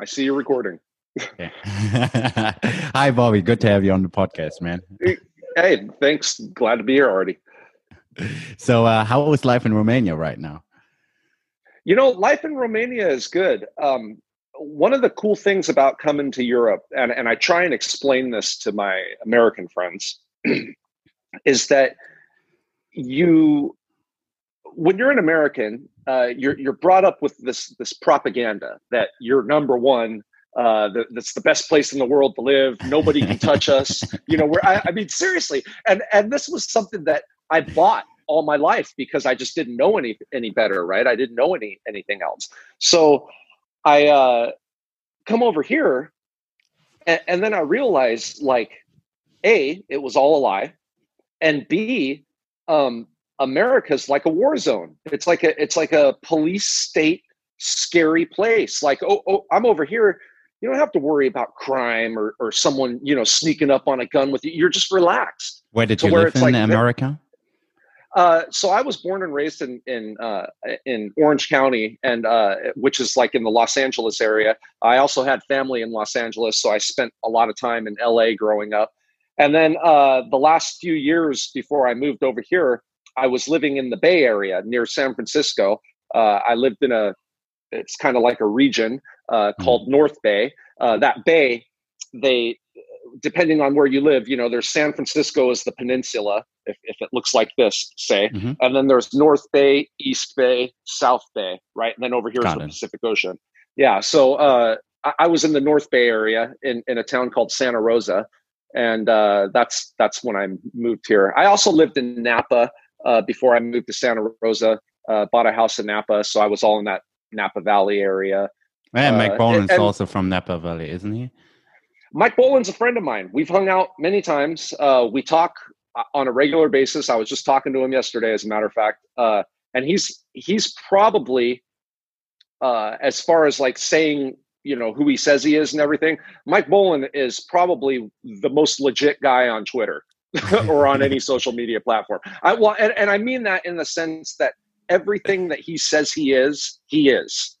I see you're recording. Hi, Bobby. Good to have you on the podcast, man. Hey, thanks. Glad to be here, Artie. So, uh, how is life in Romania right now? You know, life in Romania is good. Um, one of the cool things about coming to Europe, and, and I try and explain this to my American friends, is that you, when you're an American, uh, you're you're brought up with this this propaganda that you're number one. Uh, the, that's the best place in the world to live. Nobody can touch us. You know, where I, I mean, seriously, and and this was something that I bought all my life because I just didn't know any any better, right? I didn't know any anything else. So I uh, come over here, and, and then I realized, like, a, it was all a lie, and b, um, America's like a war zone. It's like a it's like a police state scary place. Like, oh, oh, I'm over here. You don't have to worry about crime or, or someone, you know, sneaking up on a gun with you. You're just relaxed. Where did you live in like, America? Uh, so I was born and raised in in uh, in Orange County, and uh, which is like in the Los Angeles area. I also had family in Los Angeles, so I spent a lot of time in LA growing up. And then uh, the last few years before I moved over here, I was living in the Bay Area near San Francisco. Uh, I lived in a it's kind of like a region uh, hmm. called North Bay. that bay, they depending on where you live, you know, there's San Francisco as the peninsula, if, if it looks like this, say, mm-hmm. and then there's North Bay, East Bay, South Bay, right? And then over here Got is the. Pacific Ocean. Yeah. So uh, I, I, was in the North Bay area in, in a town called Santa Rosa. And uh, that's that's when I moved here. I also lived in Napa uh, before I moved to Santa Rosa. Uh, bought a house in Napa, so I was all in that Napa Valley area. And Mike Boland's also from Napa Valley, isn't he? Mike Boland's a friend of mine. We've hung out many times. Uh, we talk uh, on a regular basis. I was just talking to him yesterday, as a matter of fact, uh, and he's he's probably uh, as far as like saying you know who he says he is and everything. Mike Boland is probably the most legit guy on Twitter or on any social media platform. I well, and, and I mean that in the sense that everything that he says he is, he is.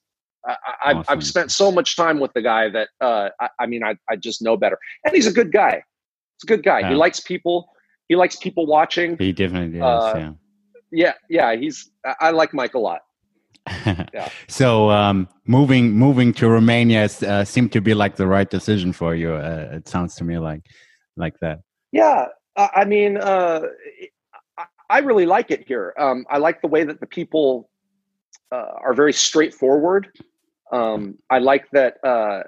I, have awesome. I've spent so much time with the guy that uh, I, I, mean I, I just know better, and he's a good guy. He's a good guy. Yeah. He likes people. He likes people watching. He definitely does. Uh, yeah. yeah, yeah. He's I, like Mike a lot. yeah. so um, moving moving to Romania uh, seemed to be like the right decision for you. Uh, it sounds to me like like that. Yeah, I mean, uh, I really like it here. Um, I like the way that the people uh, are very straightforward. Um, I like that uh,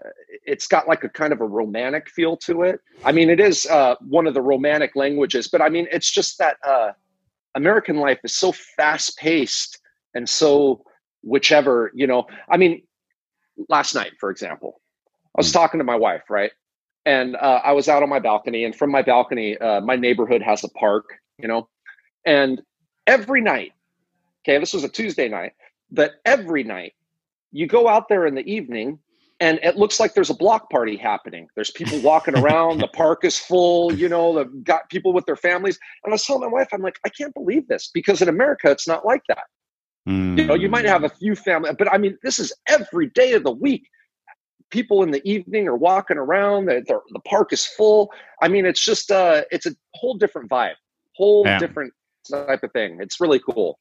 it's got like a kind of a romantic feel to it. I mean, it is uh, one of the romantic languages, but I mean, it's just that uh, American life is so fast paced and so whichever, you know. I mean, last night, for example, I was hmm. talking to my wife, right? And uh, I was out on my balcony, and from my balcony, uh, my neighborhood has a park, you know, and every night, okay, this was a Tuesday night, that every night you go out there in the evening and it looks like there's a block party happening. There's people walking around, the park is full, you know, they've got people with their families. And I telling my wife, I'm like, I can't believe this because in America, it's not like that. Mm. You know, you might have a few family, but I mean, this is every day of the week. People in the evening are walking around, the, the, the park is full. I mean, it's just, uh, it's a whole different vibe, whole yeah. different type of thing. It's really cool.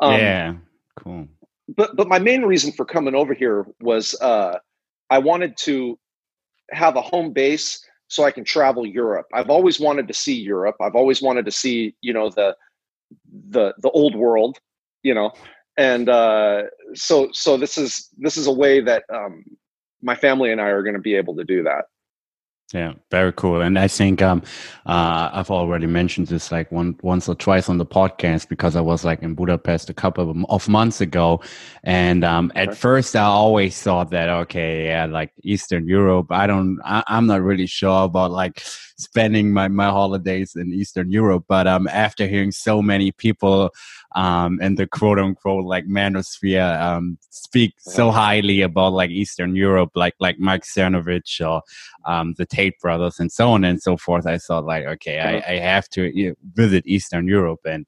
Um, yeah, cool but but my main reason for coming over here was uh, I wanted to have a home base so I can travel Europe. I've always wanted to see Europe. I've always wanted to see you know the the the old world, you know, and uh, so so this is this is a way that um, my family and I are going to be able to do that. Yeah, very cool. And I think um, uh, I've already mentioned this like one once or twice on the podcast because I was like in Budapest a couple of months ago, and um, at first I always thought that okay, yeah, like Eastern Europe. I don't, I, am not really sure about like spending my my holidays in Eastern Europe, but um, after hearing so many people um, and the quote unquote like manosphere um, speak so highly about like Eastern Europe, like like Mike Cernovich or um, the Tate brothers and so on and so forth. I thought like, okay, I, I have to you know, visit Eastern Europe and.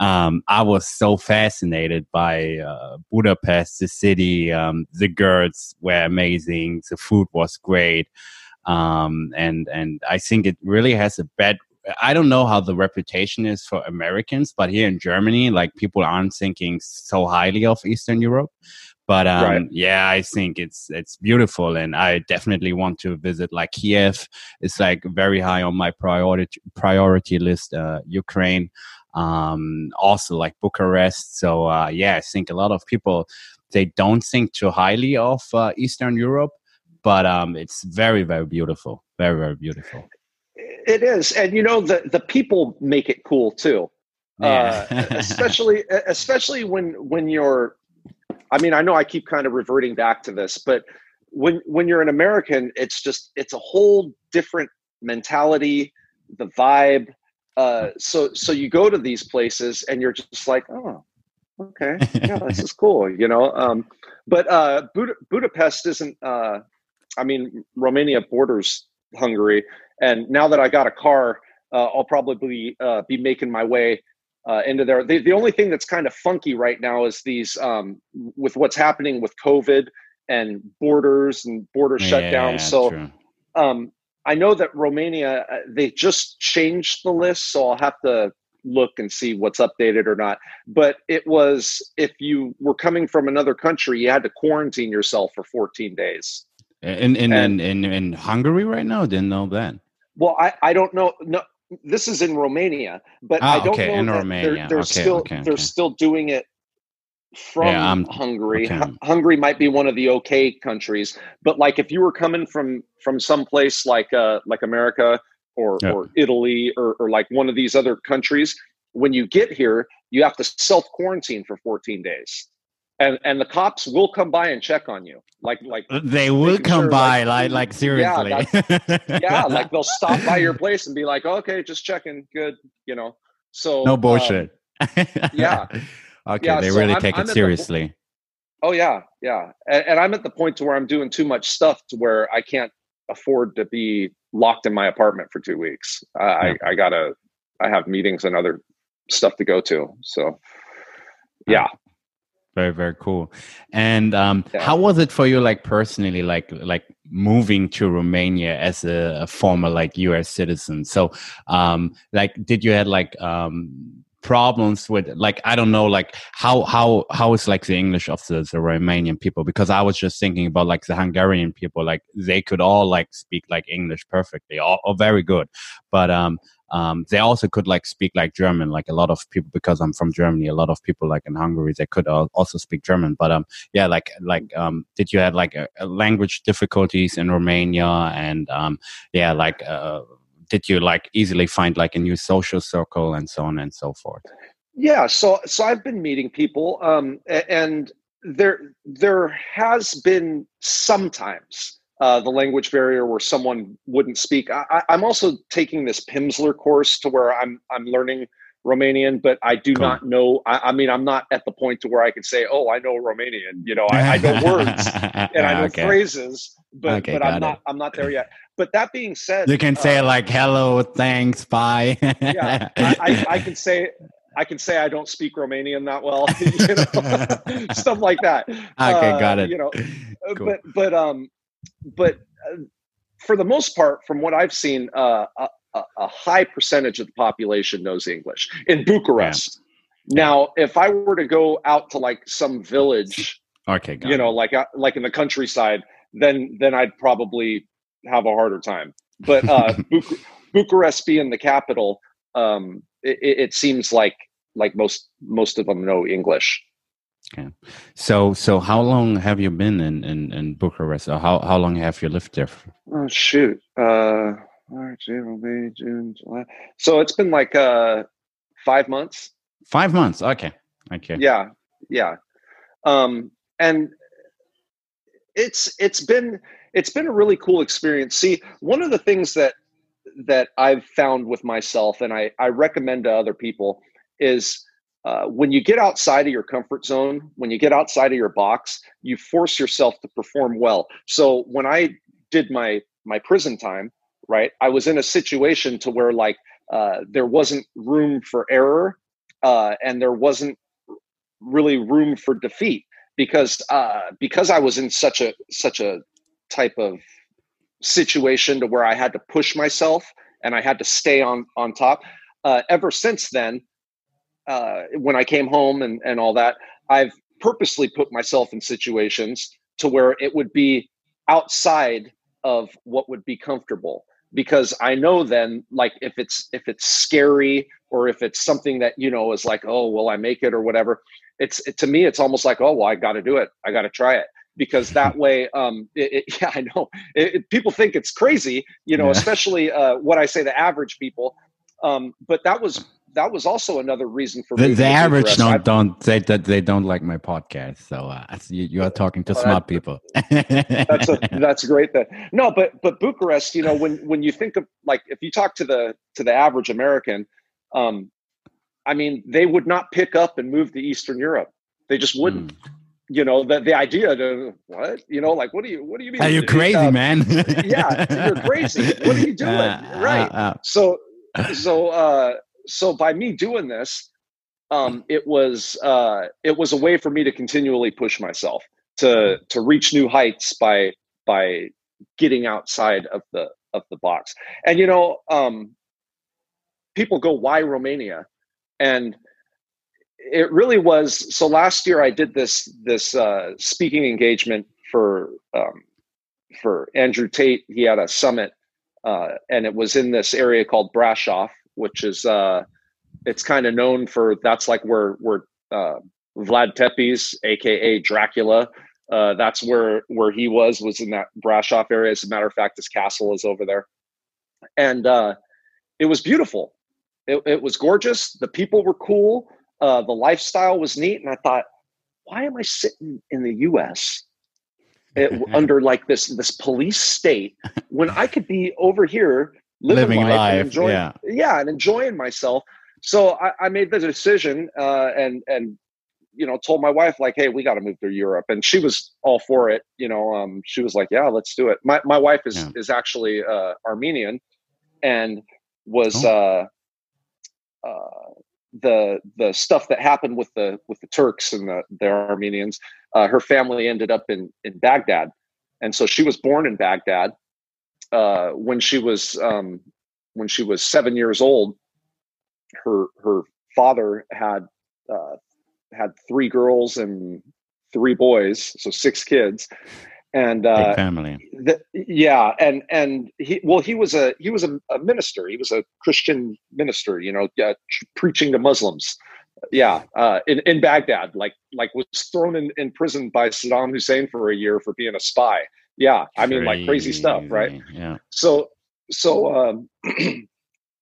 um, I was so fascinated by uh, Budapest, the city. Um, the girls were amazing. The food was great, um, and and I think it really has a bad. I don't know how the reputation is for Americans, but here in Germany, like people aren't thinking so highly of Eastern Europe. But um, right. yeah, I think it's it's beautiful, and I definitely want to visit like Kiev. It's like very high on my priority priority list. Uh, Ukraine, um, also like Bucharest. So uh, yeah, I think a lot of people they don't think too highly of uh, Eastern Europe, but um, it's very very beautiful, very very beautiful. It is, and you know the the people make it cool too. Yeah. uh, especially especially when when you're I mean, I know I keep kind of reverting back to this, but when when you're an American, it's just it's a whole different mentality, the vibe. Uh, so so you go to these places and you're just like, oh, okay, yeah, this is cool, you know. Um, but uh, Bud- Budapest isn't. Uh, I mean, Romania borders Hungary, and now that I got a car, uh, I'll probably uh, be making my way uh, into there. The, the only thing that's kind of funky right now is these um, with what's happening with COVID and borders and border yeah, shutdowns. So um, I know that Romania uh, they just changed the list, so I'll have to look and see what's updated or not. But it was if you were coming from another country, you had to quarantine yourself for 14 days. In in and, in, in, in Hungary right now, didn't know that. Well, I, I don't know. No, this is in Romania, but oh, I don't okay, know in Romania. They're, they're okay, still okay, they're still doing it from yeah, Hungary. H- Hungary might be one of the okay countries, but like if you were coming from from someplace like uh like America or yep. or Italy or, or like one of these other countries, when you get here, you have to self quarantine for 14 days and and the cops will come by and check on you. Like like they will come sure, by like, like like seriously. yeah, yeah like they'll stop by your place and be like okay just checking good you know? So no bullshit. um, yeah. Okay yeah, they so really I'm, take I'm it seriously. the, oh yeah yeah. And, and i'm at the point to where i'm doing too much stuff to where i can't afford to be locked in my apartment for two weeks. I, yeah. I, I gotta i have meetings and other stuff to go to so yeah very very cool and um, yeah. how was it for you like personally like like moving to romania as a, a former like us citizen so um like did you had like um problems with like i don't know like how how how is like the english of the, the romanian people because i was just thinking about like the hungarian people like they could all like speak like english perfectly or, or very good but um um, they also could like speak like German, like a lot of people because I'm from Germany. A lot of people like in Hungary they could also speak German. But um, yeah, like like um, did you have like a, a language difficulties in Romania and um, yeah, like uh, did you like easily find like a new social circle and so on and so forth? Yeah, so so I've been meeting people, um, and there there has been sometimes uh, the language barrier where someone wouldn't speak. I, am also taking this Pimsleur course to where I'm I'm learning Romanian, but I do cool. not know. I, I, mean, I'm not at the point to where I can say, "Oh, I know Romanian." You know, I, I know words and I know okay. phrases, but okay, but I'm not. I'm not there yet. But that being said, you can say uh, like "Hello, thanks, bye." yeah, I, I can say I can say I don't speak Romanian that well, you know, stuff like that. Okay, uh, got it. You know, cool. but but um, but uh, for the most part, from what I've seen, uh, a, a, high percentage of the population knows English in Bucharest. Yeah. Now, if I were to go out to like some village, okay, you know, like uh, like in the countryside, then then I'd probably have a harder time. But uh, Buc- Bucharest being the capital, um, it, it seems like like most most of them know English. Okay. So so how long have you been in in, in Bucharest? Or how how long have you lived there? Oh shoot. Uh March, April, May, June, July. So it's been like uh five months. Five months. Okay. Okay. Yeah. Yeah. Um and it's it's been it's been a really cool experience. See, one of the things that that I've found with myself and I, I recommend to other people is uh, when you get outside of your comfort zone, when you get outside of your box, you force yourself to perform well. So when I did my my prison time, right, I was in a situation to where like uh, there wasn't room for error. uh, and there wasn't really room for defeat because uh, because I was in such a such a type of situation to where I had to push myself and I had to stay on on top. Uh, ever since then, uh, when I came home and and all that, I've purposely put myself in situations to where it would be outside of what would be comfortable because I know then like if it's if it's scary or if it's something that you know is like oh will I make it? or whatever it's it, to me it's almost like oh well I got to do it. I got to try it. Because that way um it, it, yeah I know. People think it's crazy you know yeah. especially uh, what I say the average people um but that was that was also another reason for the, the average don't don't say that they don't like my podcast. So uh, you, you are talking to smart people. that's a, that's great. That no, but but Bucharest, you know, when when you think of like if you talk to the to the average American, um, I mean, they would not pick up and move to Eastern Europe. They just wouldn't. Mm. You know, the the idea to what you know, like what do you what do you mean? Are you crazy, uh, man? yeah, you're crazy. What are you doing? Uh, right. Uh, so so uh so by me doing this, um, it was uh, it was a way for me to continually push myself to to reach new heights by by getting outside of the of the box. And you know, um, people go, "Why Romania?" And it really was. So last year, I did this this uh, speaking engagement for um, for Andrew Tate. He had a summit, uh, and it was in this area called Brasov, which is uh, it's kind of known for that's like where where uh, Vlad Tepes, aka Dracula, uh, that's where where he was was in that Brasov area. As a matter of fact, his castle is over there, and uh, it was beautiful. It, it was gorgeous. The people were cool. Uh, the lifestyle was neat, and I thought, why am I sitting in the U.S. It, under like this this police state when I could be over here living, living life, life and enjoying, yeah. yeah, and enjoying myself. So I, I made the decision, uh, and and you know told my wife like, hey, we got to move to Europe, and she was all for it. You know, um, she was like, yeah, let's do it. My my wife is yeah. is actually uh, Armenian, and was oh. uh, uh, the the stuff that happened with the with the Turks and the the Armenians. Uh, her family ended up in in Baghdad, and so she was born in Baghdad. Uh, when she was um, when she was seven years old, her her father had uh, had three girls and three boys, so six kids, and uh, family. The, yeah, and and he well he was a he was a, a minister. He was a Christian minister. You know, uh, preaching to Muslims. Yeah, uh, in in Baghdad, like like was thrown in, in prison by Saddam Hussein for a year for being a spy. Yeah, I mean like crazy stuff, right? Yeah. So so um,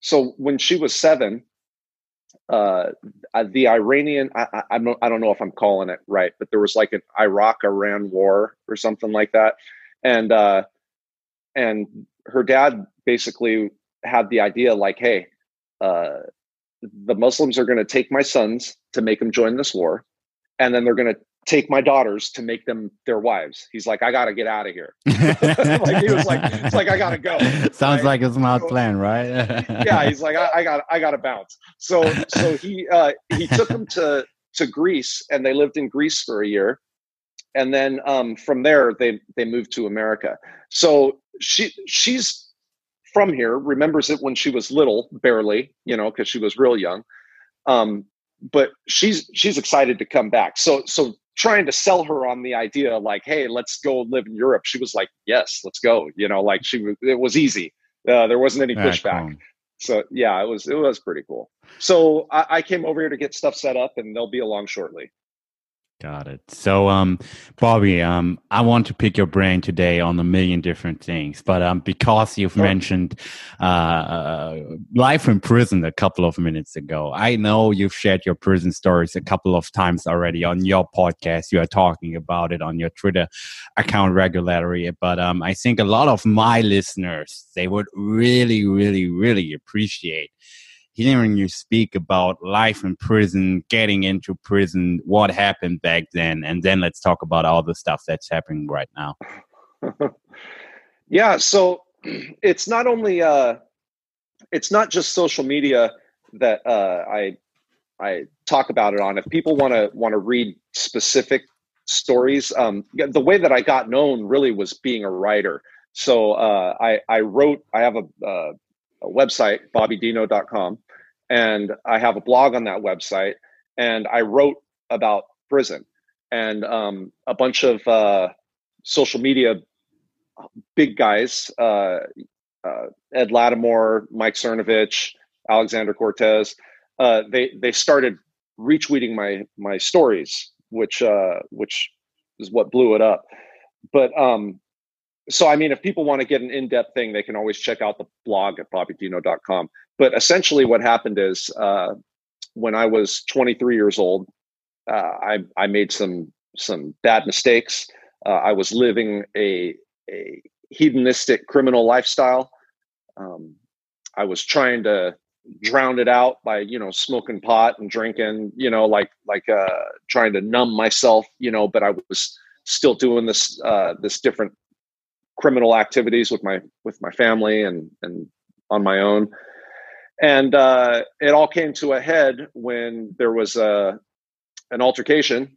so when she was seven, uh, uh, the Iranian, I, I, don't, I don't know if I'm calling it right, but there was like an Iraq Iran war or something like that. And, uh, and her dad basically had the idea like, hey, uh, the Muslims are going to take my sons to make them join this war. And then they're going to take my daughters to make them their wives. He's like, I got to get out of here. like he was like, it's like I got to go. Sounds right? like a smart so, plan, right? yeah, he's like, I, I got, I got to bounce. So, so he uh, he took them to to Greece, and they lived in Greece for a year, and then um, from there they they moved to America. So she she's from here, remembers it when she was little, barely, you know, because she was real young. Um, but she's she's excited to come back. So so trying to sell her on the idea like hey let's go live in europe. She was like yes let's go you know like she it was easy. Uh, there wasn't any pushback. cool. so yeah it was it was pretty cool. So I, I came over here to get stuff set up and they'll be along shortly Got it. So, um, Bobby, um, I want to pick your brain today on a million different things, but um, because you've mentioned uh, uh, life in prison a couple of minutes ago, I know you've shared your prison stories a couple of times already on your podcast. You are talking about it on your Twitter account regularly, but um, I think a lot of my listeners they would really, really, really appreciate hearing you speak about life in prison, getting into prison, what happened back then, and then let's talk about all the stuff that's happening right now. yeah, so it's not only uh, it's not just social media that uh, I I talk about it on. If people want to want to read specific stories, um, the way that I got known really was being a writer. So uh, I I wrote. I have a, uh, a website bobbydino.com, and I have a blog on that website, and I wrote about prison and um, a bunch of uh, social media big guys, uh, uh, Ed Latimore, Mike Cernovich, Alexander Cortes, uh, they they started retweeting my my stories, which uh, which is what blew it up. But um, so I mean, if people want to get an in depth thing, they can always check out the blog at bobbydino.com. But essentially, what happened is uh, when I was 23 years old, uh, I I made some some bad mistakes. Uh, I was living a a hedonistic criminal lifestyle. Um, I was trying to drown it out by you know smoking pot and drinking you know like like uh trying to numb myself you know but i was still doing this uh this different criminal activities with my with my family and and on my own and uh it all came to a head when there was a an altercation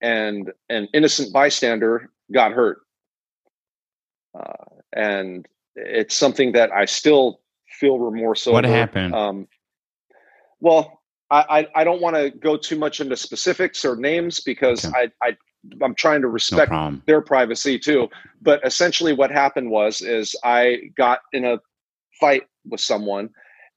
and an innocent bystander got hurt uh, and it's something that I still feel remorse over. What happened? Um, well, I, I, I don't want to go too much into specifics or names because okay. I, I I'm trying to respect no their privacy too. But essentially, what happened was is I got in a fight with someone,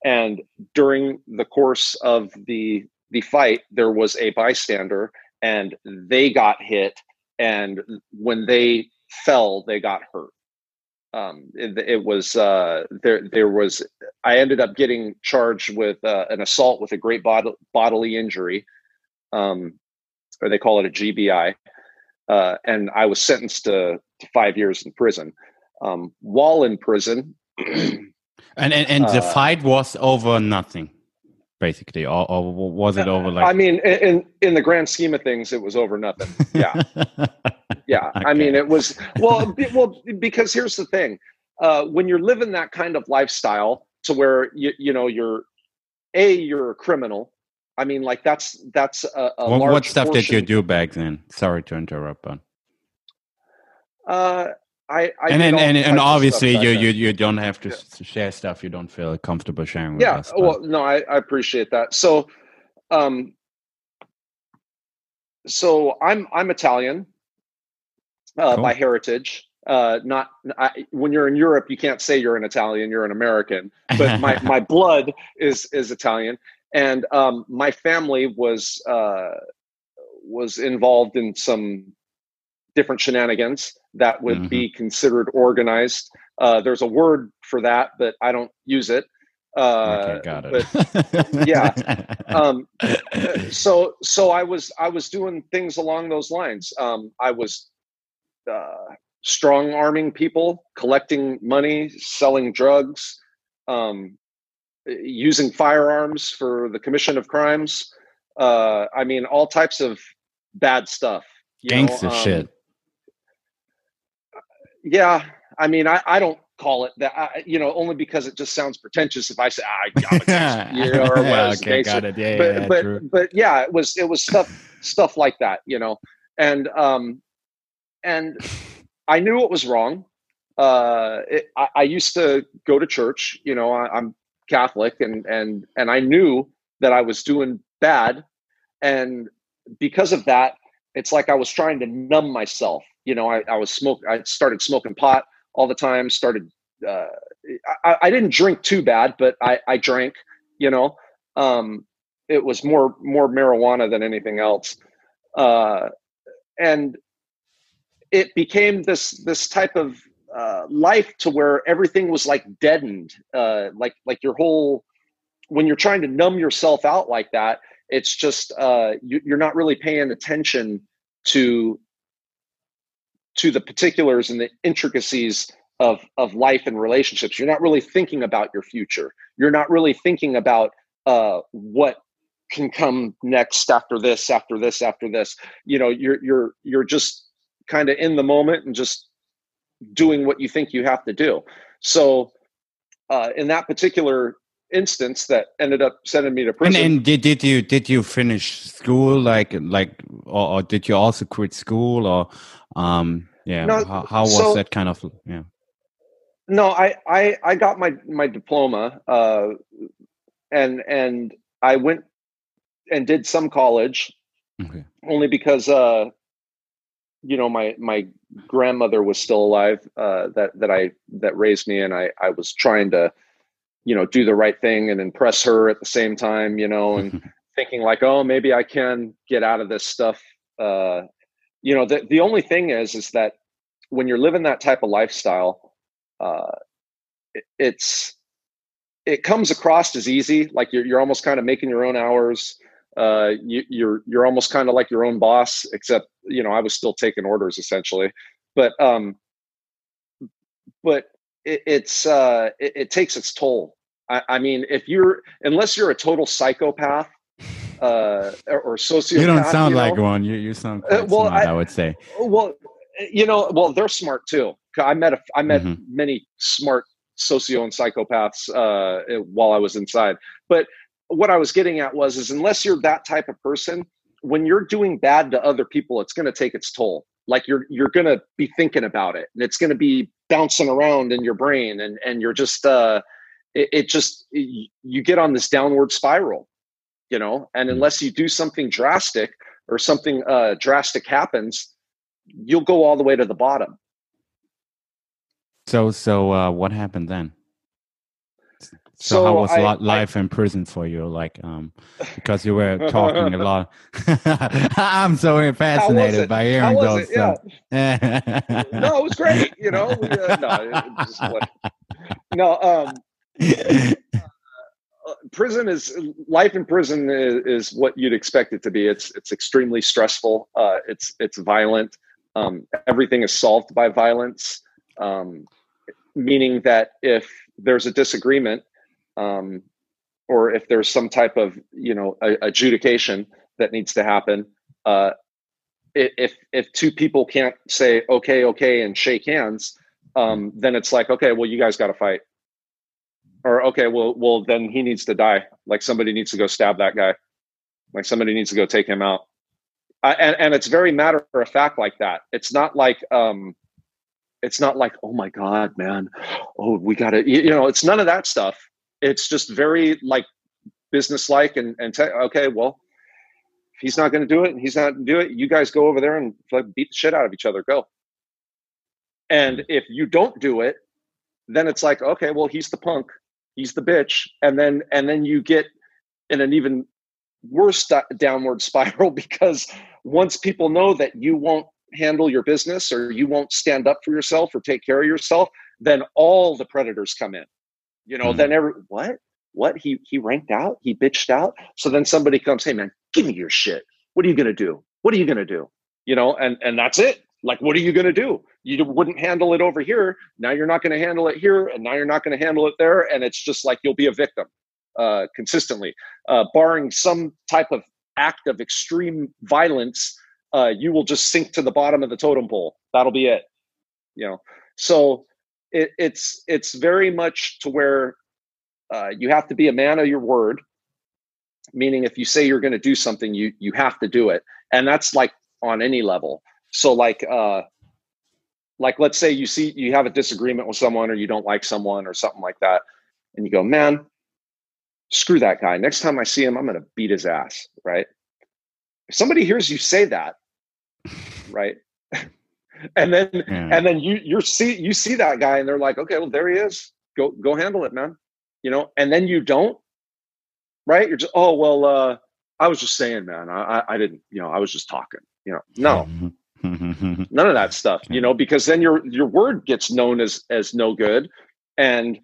and during the course of the the fight, there was a bystander, and they got hit, and when they fell, they got hurt um, it, it, was uh, there. There was. I ended up getting charged with uh, an assault with a great bod- bodily injury, um, or they call it a GBI, uh, and I was sentenced to, to five years in prison. Um, while in prison, and and, and the uh, fight was over nothing, basically, or, or was it over like? I mean, in in the grand scheme of things, it was over nothing. Yeah. yeah okay. i mean it was well well because here's the thing uh, when you're living that kind of lifestyle to where you you know you're a you're a criminal i mean like that's that's a, a what, what stuff portion. did you do back then sorry to interrupt but uh I, I and and, and, and obviously you, you you don't have to yeah. share stuff you don't feel comfortable sharing yeah us, Yeah, well no I, I appreciate that so um so i'm i'm italian uh, cool. by heritage. Uh, not I, when you're in Europe, you can't say you're an Italian; you're an American. But my my blood is is Italian, and um, my family was uh, was involved in some different shenanigans that would mm-hmm. be considered organized. Uh, there's a word for that, but I don't use it. Uh, okay, got it. But, yeah. Um, so so I was I was doing things along those lines. Um, I was uh, strong arming people, collecting money, selling drugs, um, using firearms for the commission of crimes. Uh, I mean, all types of bad stuff. Gangster um, shit. Yeah, I mean, I, I don't call it that. I, you know, only because it just sounds pretentious if I say ah, I'm a you know, or yeah, okay, got it. Yeah, but yeah, but true. but yeah, it was it was stuff stuff like that, you know, and um, and I knew it was wrong. Uh, it, I, I, used to go to church. You know, I, am Catholic, and and and I knew that I was doing bad, and because of that, it's like I was trying to numb myself. You know, I, I was smoke. I started smoking pot all the time. Started. Uh, I, I didn't drink too bad, but I, I drank. You know, um, it was more more marijuana than anything else. Uh, and it became this this type of uh, life to where everything was like deadened, uh, like like your whole when you're trying to numb yourself out like that, it's just uh, you, you're not really paying attention to to the particulars and the intricacies of of life and relationships. You're not really thinking about your future. You're not really thinking about uh, what can come next after this, after this, after this. You know, you're you're you're just kind of in the moment and just doing what you think you have to do. So, uh, in that particular instance that ended up sending me to prison. And, and did, did you did you finish school like like or, or did you also quit school or um yeah no, how, how, was so, that kind of yeah no I I I got my my diploma uh and and I went and did some college okay. only because uh you know my my grandmother was still alive uh that that I that raised me and I I was trying to you know do the right thing and impress her at the same time you know and thinking like oh maybe i can get out of this stuff. Uh you know the, the only thing is is that when you're living that type of lifestyle uh it, it's it comes across as easy like you're, you're almost kind of making your own hours. Uh you, you're you're almost kind of like your own boss except you know i was still taking orders essentially. But um but it, it's uh it, it takes its toll I, I mean, if you're unless you're a total psychopath uh, or, or sociopath, you don't sound you know, like one. You you sound uh, well. Smart, I, I, would say. Well, you know, well, they're smart too. I met a, I met mm-hmm. many smart socio and psychopaths uh, while I was inside. But what I was getting at was, is unless you're that type of person, when you're doing bad to other people, it's going to take its toll. Like you're you're going to be thinking about it, and it's going to be bouncing around in your brain, and and you're just uh, it, it just it, you get on this downward spiral you know and hmm. unless you do something drastic or something uh, drastic happens you'll go all the way to the bottom. So so uh, what happened then? So, so how was I, life I, in prison for you? Like um because you were talking a lot. I'm so fascinated by hearing those stuff yeah. no it was great you know uh, no, no um prison is life in prison is, is, what you'd expect it to be. It's it's extremely stressful. Uh, it's it's violent. Um, everything is solved by violence, um, meaning that if there's a disagreement, um, or if there's some type of you know a, adjudication that needs to happen, uh, if if two people can't say okay okay and shake hands, um, then it's like okay, well you guys got to fight or okay, well, well, then he needs to die. Like somebody needs to go stab that guy. Like somebody needs to go take him out. And and it's very matter of fact like that. It's not like um, it's not like oh my god, man, oh we got to you, you know. It's none of that stuff. It's just very like business like and and te- okay, well, he's not going to do it and he's not do it, you guys go over there and like, beat the shit out of each other. Go. And if you don't do it, then it's like okay, well, he's the punk he's the bitch. And then and then you get in an even worse downward spiral because once people know that you won't handle your business or you won't stand up for yourself or take care of yourself then all the predators come in. You know mm-hmm. then every what? What? He he ranked out? He bitched out? So then somebody comes hey man give me your shit. What are you going to do? What are you going to do? You know and and that's it like what are you going to do? You wouldn't handle it over here. Now you're not going to handle it here and now you're not going to handle it there and it's just like you'll be a victim uh, consistently. Uh, barring some type of act of extreme violence uh, you will just sink to the bottom of the totem pole. That'll be it you know? So it, it's it's very much to where uh, you have to be a man of your word meaning if you say you're going to do something you you have to do it. And that's like on any level so like uh like let's say you see you have a disagreement with someone or you don't like someone or something like that and you go man screw that guy. Next time i see him i'm going to beat his ass right? If somebody hears you say that right and then yeah. and then you you see you see that guy and they're like okay well there he is. Go go handle it man you know and then you don't right? You're just oh well uh i was just saying man. I i didn't you know i was just talking you know? No. Mm-hmm. None of that stuff, you know, because then your your word gets known as as no good, and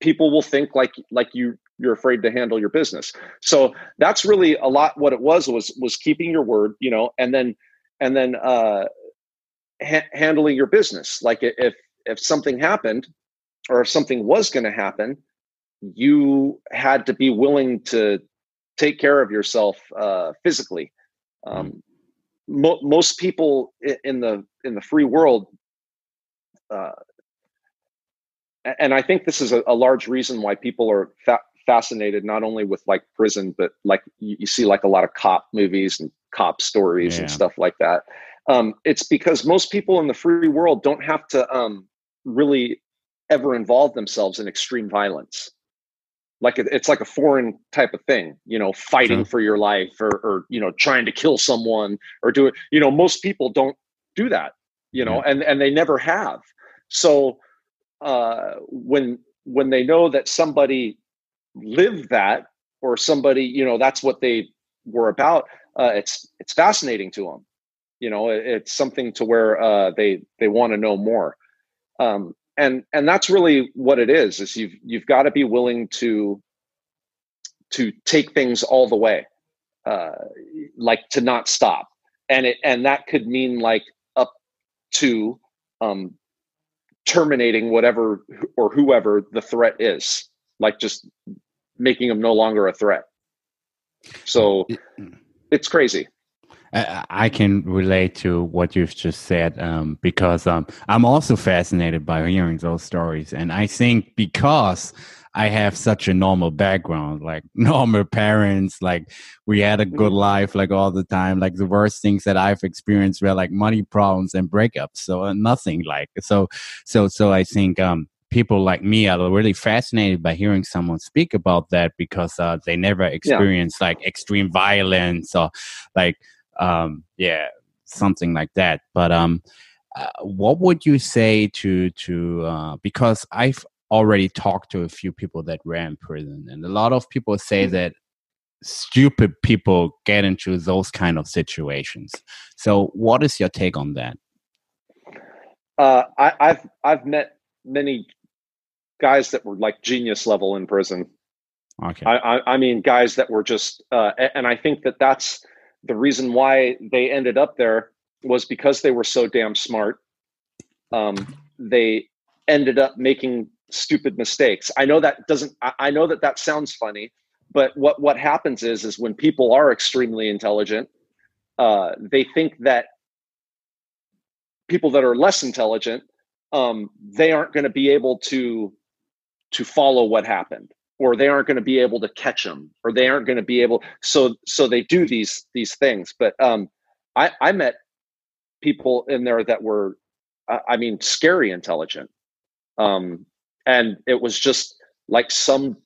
people will think like like you you're afraid to handle your business. So that's really a lot what it was was was keeping your word, you know, and then and then uh, ha- handling your business. Like if if something happened or if something was going to happen, you had to be willing to take care of yourself uh, physically. Um, mo- most people in the in the free world uh, and I think this is a, a large reason why people are fa- fascinated not only with like prison, but like you, you, see like a lot of cop movies and cop stories yeah. and stuff like that. Um, it's because most people in the free world don't have to um, really ever involve themselves in extreme violence. Like it's like a foreign type of thing, you know, fighting sure. for your life or, or, you know, trying to kill someone or do it. You know, most people don't do that, you know, yeah. and and they never have. So uh, when when they know that somebody lived that or somebody, you know, that's what they were about, uh, it's it's fascinating to them you know it, it's something to where uh, they they want to know more um, and and that's really what it is is you've you've got to be willing to to take things all the way uh, like to not stop. And it and that could mean like up to um, terminating whatever or whoever the threat is like just making them no longer a threat. So it's crazy I can relate to what you've just said um, because um, I'm also fascinated by hearing those stories. And I think because I have such a normal background, like normal parents, like we had a good mm-hmm. life, like all the time. Like the worst things that I've experienced were like money problems and breakups. So uh, nothing like so. So so I think um, people like me are really fascinated by hearing someone speak about that because uh, they never experienced yeah. like extreme violence or like um, yeah, something like that. But um, uh, what would you say to to uh, because I've already talked to a few people that ran prison, and a lot of people say mm-hmm. that stupid people get into those kind of situations. So, what is your take on that? Uh, I, I've I've met many guys that were like genius level in prison. Okay. I, I, I mean, guys that were just, uh, and I think that that's the reason why they ended up there was because they were so damn smart. Um, they ended up making stupid mistakes. I know that doesn't. I know that that sounds funny, but what what happens is is when people are extremely intelligent, uh, they think that people that are less intelligent, um, they aren't going to be able to to follow what happened or they aren't going to be able to catch them or they aren't going to be able so so they do these these things. But um i i met people in there that were i mean scary intelligent. Um and it was just like some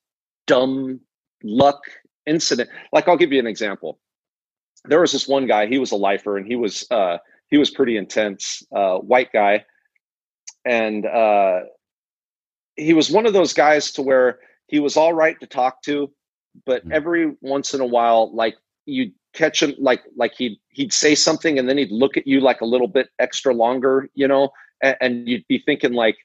dumb luck incident. Like i'll give you an example. There was this one guy he was a lifer and he was uh he was pretty intense uh white guy. And uh he was one of those guys to where he was all right to talk to, but mm-hmm. every once in a while, like you'd catch him like like he'd he'd say something and then he'd look at you like a little bit extra longer, you know, and, and you'd be thinking like,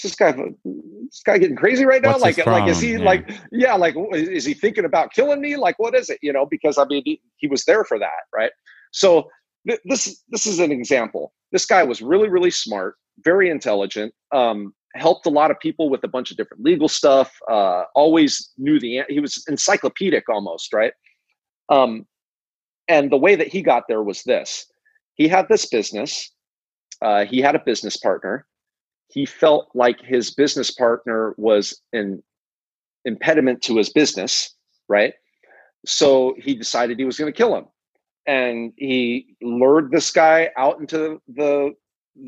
is this guy this guy getting crazy right now? What's like like is he yeah. like yeah like is he thinking about killing me? Like what is it? You know, because I mean he, he was there for that, right? So th- this this is an example. This guy was really really smart, very intelligent. Um, helped a lot of people with a bunch of different legal stuff. Uh, always knew the he was encyclopedic almost, right? Um, and the way that he got there was this: he had this business. Uh, he had a business partner. He felt like his business partner was an impediment to his business, right? So he decided he was going to kill him, and he lured this guy out into the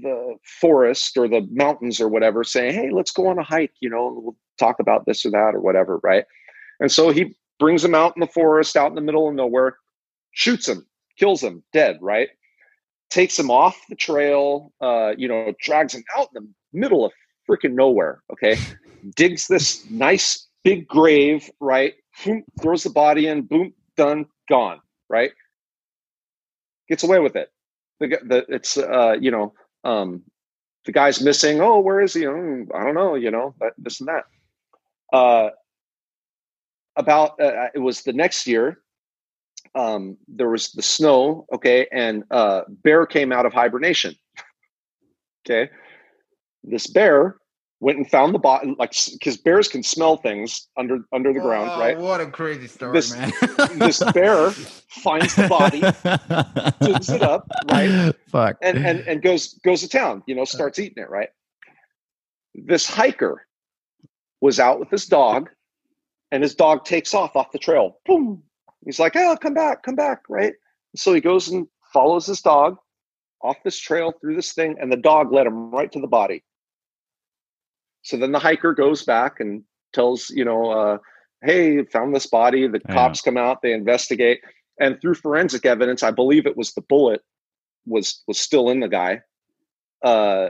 the forest or the mountains or whatever saying hey let's go on a hike you know we'll talk about this or that or whatever right? And so he brings him out in the forest out in the middle of nowhere shoots him kills him dead right? Takes him off the trail uh, you know drags him out in the middle of freaking nowhere okay? Digs this nice big grave right? Boom, throws the body in boom done gone right? Gets away with it. The, the it's uh, you know um, the guy's missing. Oh, where is he? Oh, I don't know. You know, this and that. Uh, about uh, it was the next year. Um, there was the snow. Okay, and uh, bear came out of hibernation. okay, this bear went and found the body like because bears can smell things under under the ground oh, right what a crazy story this, man this bear finds the body digs it up right fuck and and and goes goes to town you know starts uh. eating it right this hiker was out with his dog, and his dog takes off off the trail. Boom. He's like, "Oh, come back, come back!" Right. So he goes and follows his dog off this trail through this thing, and the dog led him right to the body. So then the hiker goes back and tells, you know, uh, hey, found this body. The yeah. cops come out, they investigate, and through forensic evidence, I believe it was the bullet was was still in the guy. Uh,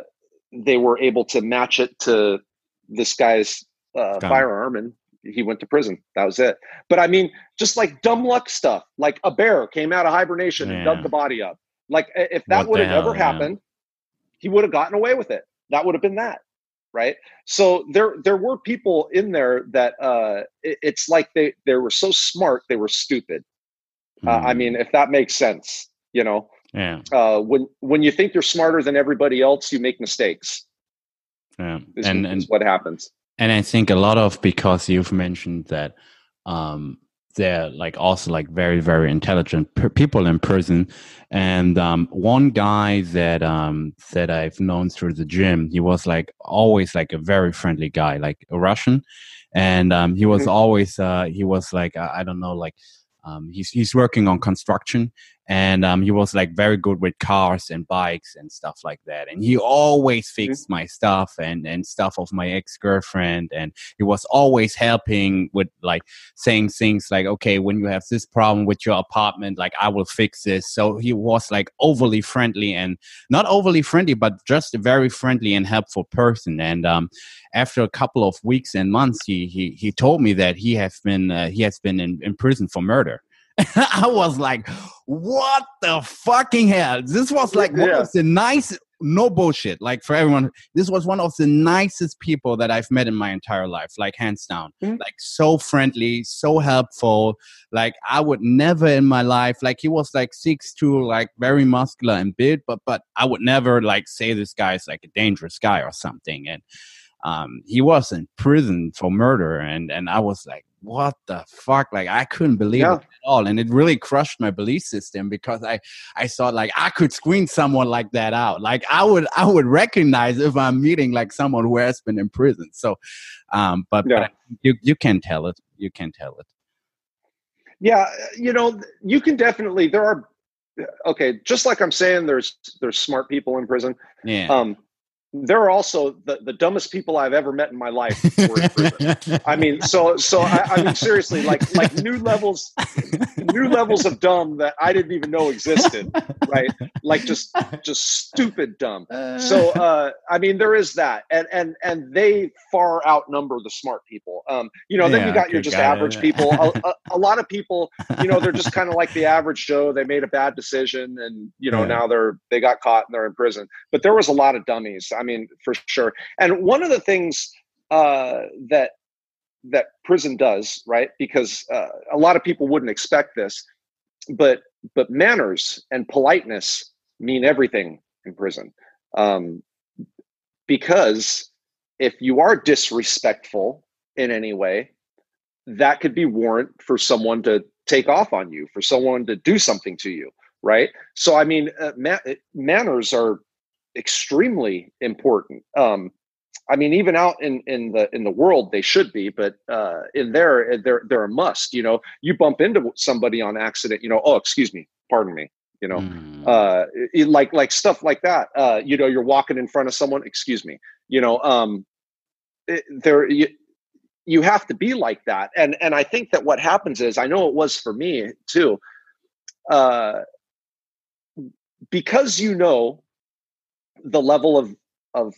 they were able to match it to this guy's uh, firearm, and he went to prison. That was it. But I mean, just like dumb luck stuff, like a bear came out of hibernation yeah. and dug the body up. Like if that would have ever happened, he would have gotten away with it. That would have been that right? So there there were people in there that uh it, it's like they they were so smart they were stupid. Mm. uh, i mean hmm. if that makes sense you know? Yeah. Uh when when you think you're smarter than everybody else you make mistakes. Yeah is, and, is and what happens. and i think a lot of because you've mentioned that um they're like also like very very intelligent people in prison. And um, one guy that um, that i've known through the gym he was like always like a very friendly guy like a russian. And um, he was mm-hmm. always uh, he was like i don't know like um, he's he's working on construction, and um, he was like very good with cars and bikes and stuff like that. And he always mm-hmm. fixed my stuff and and stuff of my ex girlfriend, and he was always helping with like saying things like, "Okay, when you have this problem with your apartment, like I will fix this." So he was like overly friendly and not overly friendly, but just a very friendly and helpful person. And um, after a couple of weeks and months, he he he told me that he has been uh, he has been in, in prison for murder. I was like, what the fucking hell? This was like one of the nice, no bullshit. Like for everyone, this was one of the nicest people that I've met in my entire life, like hands down. Mm-hmm. Like so friendly, so helpful. Like I would never in my life, like he was like six two, like very muscular and big, but but I would never like say this guy is like a dangerous guy or something. And um, he was in prison for murder, and and I was like, what the fuck? Like I couldn't believe yeah. it at all, and it really crushed my belief system because I I thought like I could screen someone like that out. Like I would I would recognize if I'm meeting like someone who has been in prison. So, um, but, yeah. but you you can tell it. You can tell it. Yeah, you know, you can definitely. There are okay, just like I'm saying, there's there's smart people in prison. Yeah. Um, there are also the, the dumbest people I've ever met in my life. I mean, so so I, I, mean seriously, like like new levels, new levels of dumb that I didn't even know existed. Right, like just just stupid dumb. So uh, I mean, there is that, and and and they far outnumber the smart people. Um, you know, then yeah, you got your just average it. people. A, a, a, lot of people, you know, they're just kind of like the average Joe. They made a bad decision, and you know yeah. now they're they got caught and they're in prison. But there was a lot of dummies. I mean, for sure. And one of the things uh, that that prison does, right? Because uh, a lot of people wouldn't expect this, but but manners and politeness mean everything in prison. Um, because if you are disrespectful in any way, that could be warrant for someone to take off on you, for someone to do something to you, right? So, I mean, uh, ma- manners are extremely important. Um, I mean, even out in in the in the world, they should be, but uh, in there, they're they're a must. You know, you bump into somebody on accident. You know, oh, excuse me, pardon me. You know, mm. uh, it, like like stuff like that. Uh, you know, you're walking in front of someone. Excuse me. You know, um, it, there you, you have to be like that. And and I think that what happens is, I know it was for me too. Uh, because you know the level of of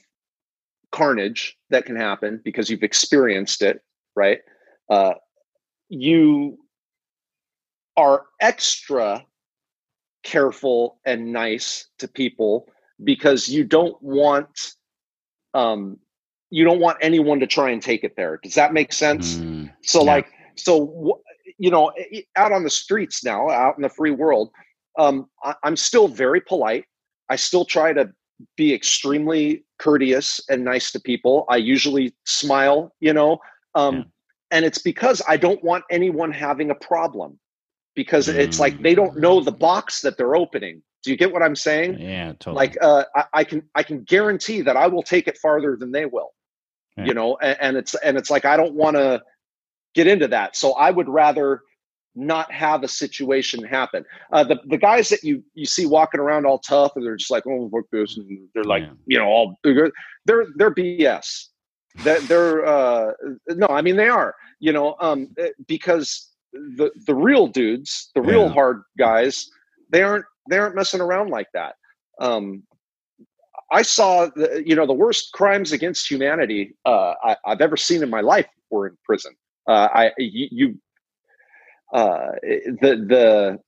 carnage that can happen because you've experienced it, right? Uh, you are extra careful and nice to people because you don't want um, you don't want anyone to try and take it there. Does that make sense? Mm, so, yeah. like, so you know, out on the streets now, out in the free world, um, I, I'm still very polite. I still try to be extremely courteous and nice to people. I usually smile, you know, um, yeah. and it's because I don't want anyone having a problem because mm. it's like they don't know the box that they're opening. Do you get what I'm saying? Yeah, totally. Like uh, I, I, can I can guarantee that I will take it farther than they will. yeah. you know and, and it's and it's like i don't want to get into that so i would rather not have a situation happen. Uh, the the guys that you you see walking around all tough and they're just like oh fuck this and they're like yeah. you know all they're they're BS. That they're uh, no, I mean they are you know um, eh, because the the real dudes, the real yeah. hard guys, they aren't they aren't messing around like that. Um, I saw the you know the worst crimes against humanity uh, I, have ever seen in my life were in prison. Uh, I you, you uh, the the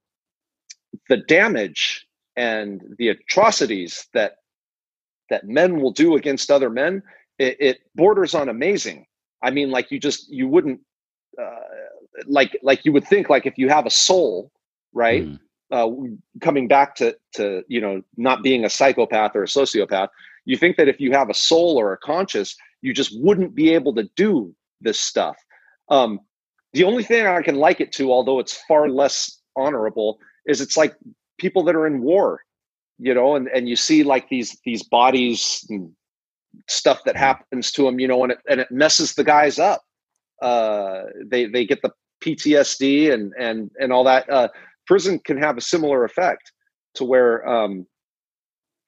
the damage and the atrocities that that men will do against other men it, it borders on amazing i mean like you just you wouldn't uh, like like you would think like if you have a soul right mm. uh, coming back to to you know not being a psychopath or a sociopath you think that if you have a soul or a conscious you just wouldn't be able to do this stuff um, the only thing I can like it to, although it's far less honorable, is it's like people that are in war, you know, and, and you see like these these bodies and stuff that happens to them, you know, and it and it messes the guys up. Uh, they they get the PTSD and and and all that. Uh, prison can have a similar effect to where um,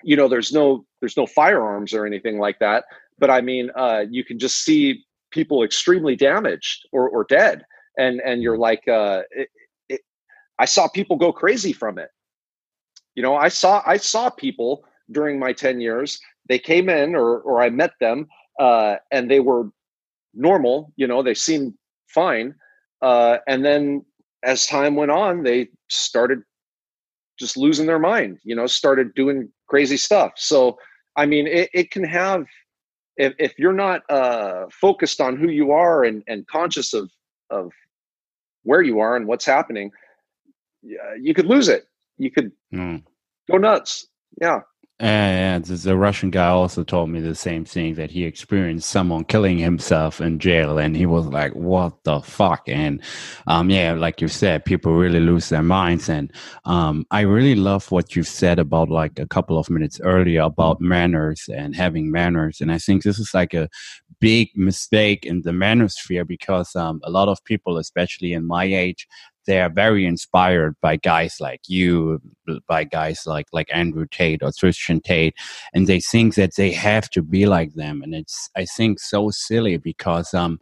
you know there's no there's no firearms or anything like that, but I mean uh, you can just see people extremely damaged or or dead and and you're like uh it, it, i saw people go crazy from it. You know i saw i saw people during my 10 years they came in or or i met them uh and they were normal you know they seemed fine uh and then as time went on they started just losing their mind you know started doing crazy stuff. So i mean it, it can have if, if you're not uh, focused on who you are and, and conscious of of where you are and what's happening, you could lose it. You could mm. go nuts. Yeah. And the Russian guy also told me the same thing that he experienced someone killing himself in jail, and he was like, "What the fuck?" And um, yeah, like you said, people really lose their minds. And um, I really love what you said about like a couple of minutes earlier about manners and having manners. And I think this is like a big mistake in the manosphere because um, a lot of people, especially in my age, they are very inspired by guys like you, by guys like like Andrew Tate or Tristan Tate, and they think that they have to be like them, and it's I think so silly because um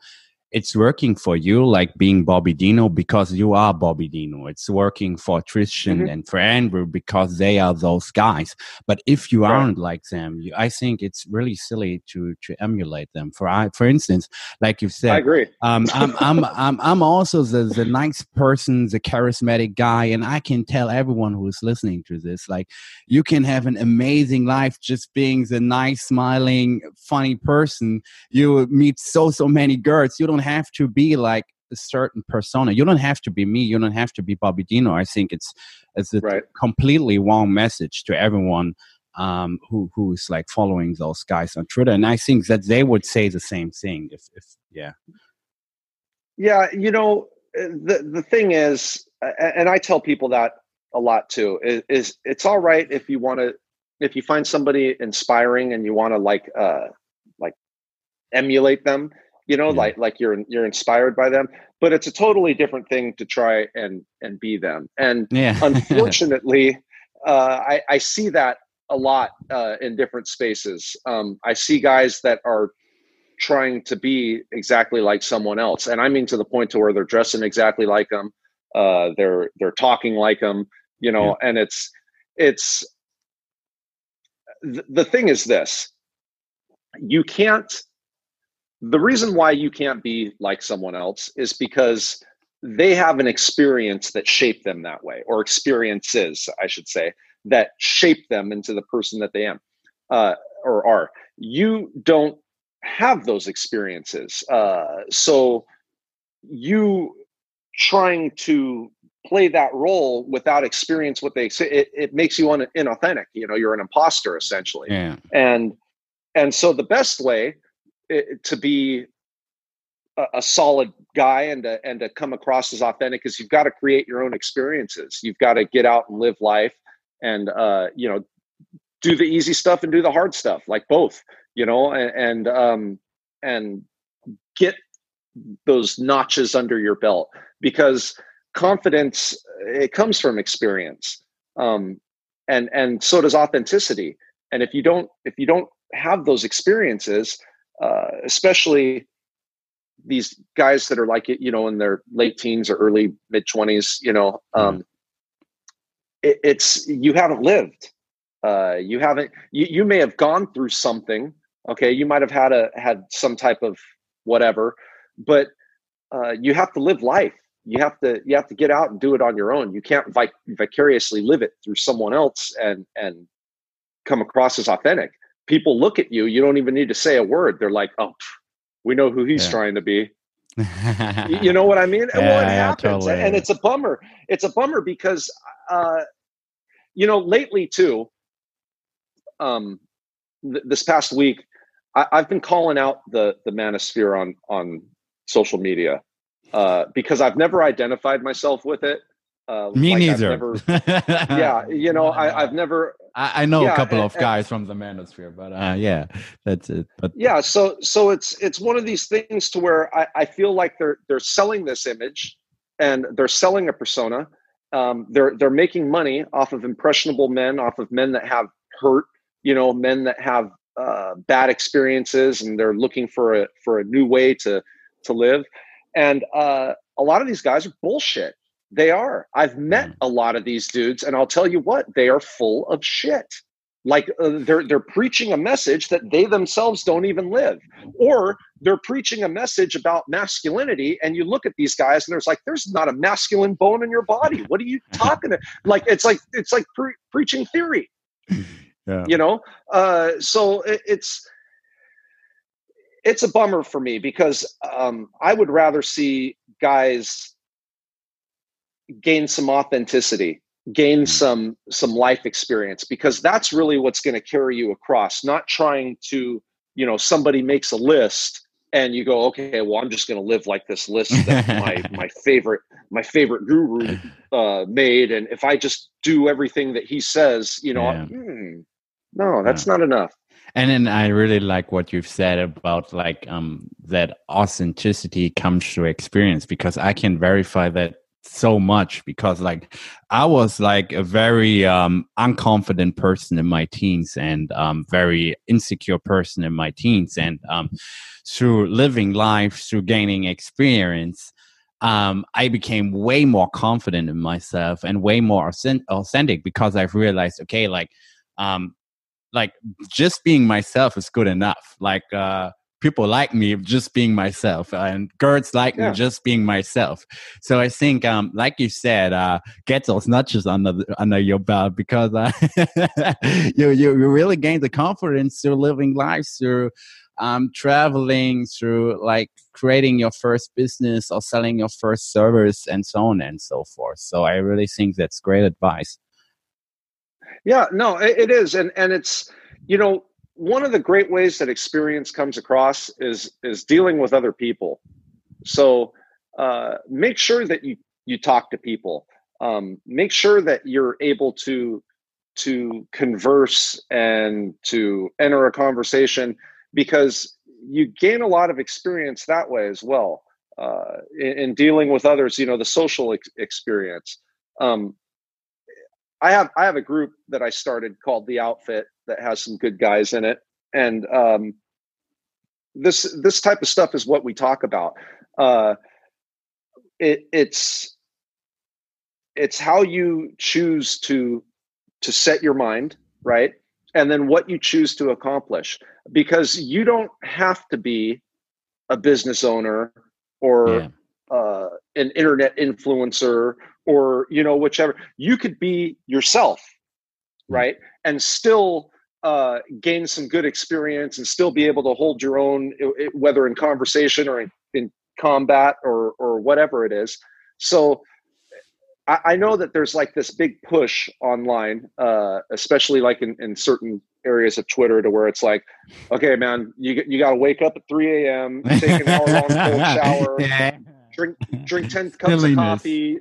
it's working for you, like being Bobby Dino, because you are Bobby Dino. It's working for Tristan mm-hmm. and for Andrew because they are those guys. But if you right. aren't like them, you, I think it's really silly to to emulate them. For I, for instance, like you said, I agree. Um, I'm, I'm I'm I'm also the the nice person, the charismatic guy, and I can tell everyone who is listening to this, like you can have an amazing life just being the nice, smiling, funny person. You meet so so many girls. You don't have to be like a certain persona. You don't have to be me. You don't have to be Bobby Dino. I think it's it's a right. completely wrong message to everyone um, who who's like following those guys on Twitter. And I think that they would say the same thing. If, if yeah, yeah, you know, uh, the the thing is, and I tell people that a lot too. Is, is it's all right if you want to if you find somebody inspiring and you want to like uh like emulate them you know yeah. like like you're you're inspired by them but it's a totally different thing to try and and be them and yeah. unfortunately uh, I, I see that a lot uh, in different spaces um, i see guys that are trying to be exactly like someone else and i mean to the point to where they're dressing exactly like them uh, they're they're talking like them you know yeah. and it's it's th- the thing is this you can't the reason why you can't be like someone else is because they have an experience that shaped them that way or experiences i should say that shape them into the person that they am uh, or are you don't have those experiences uh, so you trying to play that role without experience what they say it, it makes you un- inauthentic you know you're an imposter essentially yeah. and and so the best way to be a, a, solid guy and to, and to come across as authentic is you've got to create your own experiences. You've got to get out and live life and, uh, you know, do the easy stuff and do the hard stuff, like both, you know, and, and um, and get those notches under your belt because confidence it comes from experience um, and and so does authenticity and if you don't if you don't have those experiences uh, especially these guys that are like you know in their late teens or early mid 20s you know mm-hmm. um, it, it's you haven't lived. Uh, you haven't you, you may have gone through something okay? You might have had a had some type of whatever but uh, you have to live life. You have to you have to get out and do it on your own. You can't vic- vicariously live it through someone else and and come across as authentic people look at you you don't even need to say a word they're like oh we know who he's yeah. trying to be you know what i mean yeah, well, it happens totally. and it's a bummer it's a bummer because uh you know lately too um th- this past week I, have been calling out the the manosphere on on social media uh, because I've never identified myself with it. Uh, Me like neither. Never, yeah, you know, I, have never. I, I know yeah, a couple and, of guys from the manosphere, but uh, yeah, that's it. But yeah, so so it's it's one of these things to where I, I feel like they're they're selling this image, and they're selling a persona. Um, they're they're making money off of impressionable men, off of men that have hurt, you know, men that have uh, bad experiences, and they're looking for a for a new way to to live. And uh, a lot of these guys are bullshit. They are. I've met mm. a lot of these dudes, and I'll tell you what, they are full of shit. Like uh, they're they're preaching a message that they themselves don't even live, or they're preaching a message about masculinity. And you look at these guys, and there's like, there's not a masculine bone in your body. What are you talking? to? Like it's like it's like pre- preaching theory. Yeah. You know, uh, so it, it's it's a bummer for me because um, I would rather see guys gain some authenticity, gain mm. some some life experience because that's really what's going to carry you across. Not trying to, you know, somebody makes a list and you go, okay, well, I'm just going to live like this list that my my favorite my favorite guru uh, made, and if I just do everything that he says, you know, yeah. hmm, no, that's yeah. not enough and then i really like what you've said about like um that authenticity comes through experience because i can verify that so much because like i was like a very um unconfident person in my teens and um very insecure person in my teens and um through living life through gaining experience um, I became way more confident in myself and way more authentic because I've realized, okay, like um, like just being myself is good enough. Like uh, people like me just being myself, and girls like yeah. me just being myself. So I think, um, like you said, uh, get those notches under under your belt because uh, you, you you really gain the confidence through living life through um, traveling through like creating your first business or selling your first service and so on and so forth. So I really think that's great advice. Yeah, no, it, it is, and and it's you know one of the great ways that experience comes across is is dealing with other people. So uh, make sure that you you talk to people. Um, make sure that you're able to to converse and to enter a conversation because you gain a lot of experience that way as well uh, in, in, dealing with others. You know, the social ex- experience. Um, I have I have a group that I started called the Outfit that has some good guys in it, and um, this this type of stuff is what we talk about. Uh, it, it's it's how you choose to to set your mind right, and then what you choose to accomplish. Because you don't have to be a business owner or yeah. uh, an internet influencer or you know whichever you could be yourself hmm. right and still uh, gain some good experience and still be able to hold your own whether in conversation or in, in combat or or whatever it is. So I, I, know that there's like this big push online uh, especially like in, in certain areas of twitter to where it's like okay man you, you got to wake up at 3 a.m take an hour long cold shower drink drink ten cups of coffee,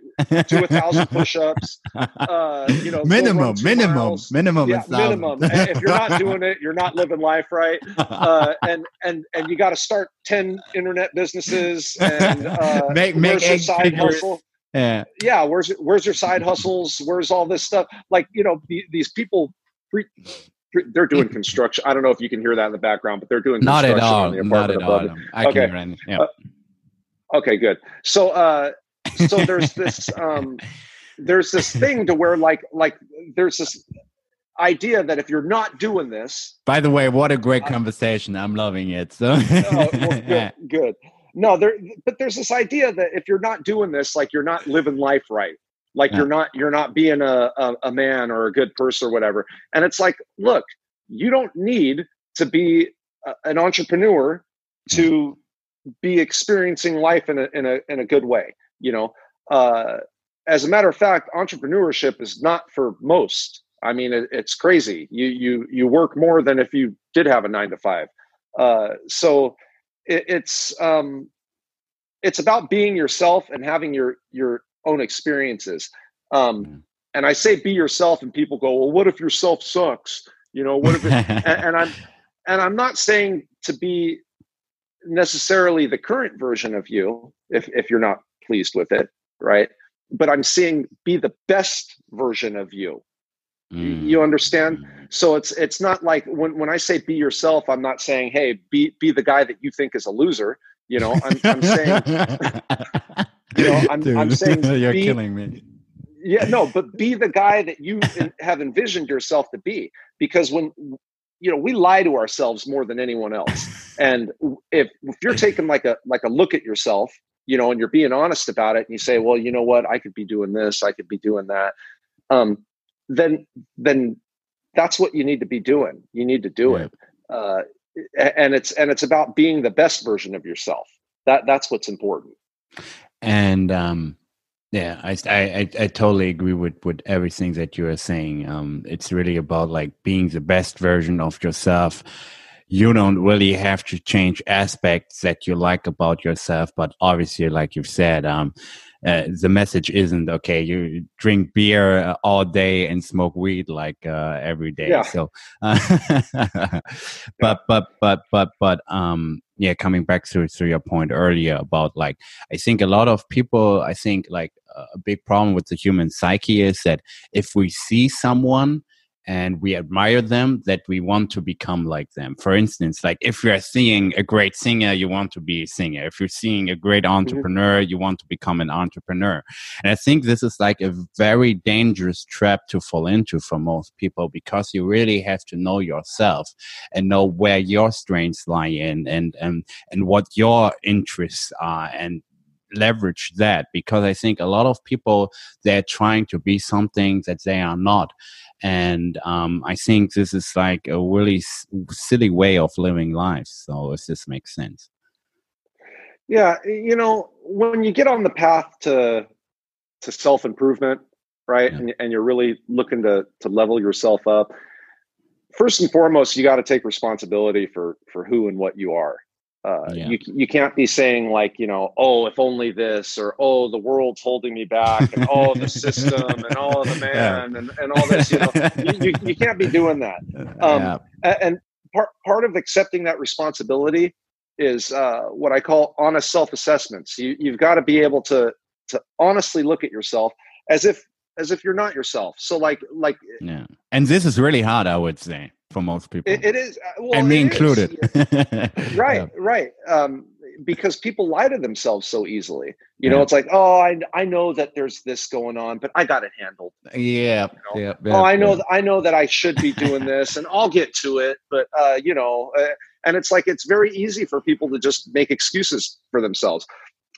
do a thousand push-ups. Uh, you know, minimum, minimum, miles. minimum, yeah, minimum. if you're not doing it, you're not living life right. Uh, and and and you got to start ten internet businesses and uh, make make side figures. hustle. Yeah, yeah. Where's where's your side hustles? Where's all this stuff? Like you know, the, these people they're doing construction. I don't know if you can hear that in the background, but they're doing not at all. not at all. I okay. can yeah. Uh, okay, good. So, uh, so there's this, um, there's this thing to where like, like there's this idea that if you're not doing this. By the way, what a great uh, conversation! I'm loving it. So, oh, well, good, good. No, there, but there's this idea that if you're not doing this, like you're not living life right like yeah. you're not you're not being a, a, a man or a good person or whatever and it's like look you don't need to be a, an entrepreneur to be experiencing life in a in a in a good way you know uh, as a matter of fact entrepreneurship is not for most i mean it, it's crazy you you you work more than if you did have a 9 to 5 uh, so it, it's um it's about being yourself and having your your own experiences. Um, and I say be yourself, and people go, "Well, what if yourself sucks?" You know, what if? It, and, and I'm and I'm not saying to be necessarily the current version of you if if you're not pleased with it, right? But I'm seeing be the best version of you. Mm. You understand? So it's it's not like when when I say be yourself, I'm not saying hey be be the guy that you think is a loser. You know, I'm, I'm saying You know, I'm, Dude, I'm saying you're be, killing me. Yeah, no, but be the guy that you have envisioned yourself to be. Because when you know, we lie to ourselves more than anyone else. And if if you're taking like a like a look at yourself, you know, and you're being honest about it, and you say, well, you know what, I could be doing this, I could be doing that. Um, then then that's what you need to be doing. You need to do yeah. it. Uh, and it's and it's about being the best version of yourself. That that's what's important and um, yeah, I, I I totally agree with with everything that you are saying. Um, it's really about like being the best version of yourself. You don't really have to change aspects that you like about yourself, but obviously, like you've said, um, uh, the message isn't okay. You drink beer uh, all day and smoke weed like uh, every day. Yeah. So, uh, but but but but but um, yeah, coming back to to your point earlier about like, I think a lot of people, I think like a big problem with the human psyche is that if we see someone and we admire them that we want to become like them for instance like if you're seeing a great singer you want to be a singer if you're seeing a great mm-hmm. entrepreneur mm-hmm. you want to become an entrepreneur and i think this is like a very dangerous trap to fall into for most people because you really have to know yourself and know where your strengths lie in and and and what your interests are and leverage that because I think a lot of people they're trying to be something that they are not and um, I think this is like a really s- silly way of living life. So if this makes sense. Yeah, you know, when you get on the path to to self improvement, right, yeah. and, and you're really looking to to level yourself up, first and foremost, you got to take responsibility for for who and what you are. Uh, yeah. You you can't be saying like you know oh if only this or oh the world's holding me back and oh the system and all oh the man yeah. and, and all this you know you, you, you, can't be doing that um, yeah. and part part of accepting that responsibility is uh, what I call honest self assessments you you've got to be able to to honestly look at yourself as if as if you're not yourself so like like yeah and this is really hard I would say for most people. it, it is, uh, well, and me included. right, yeah. right. Um, because people lie to themselves so easily. You yeah. know, it's like, oh, I I know that there's this going on, but I got it handled. Yeah, you know? yeah, yeah. Oh, I know, I know that I should be doing this, and I'll get to it. But uh, you know, uh, and it's like it's very easy for people to just make excuses for themselves.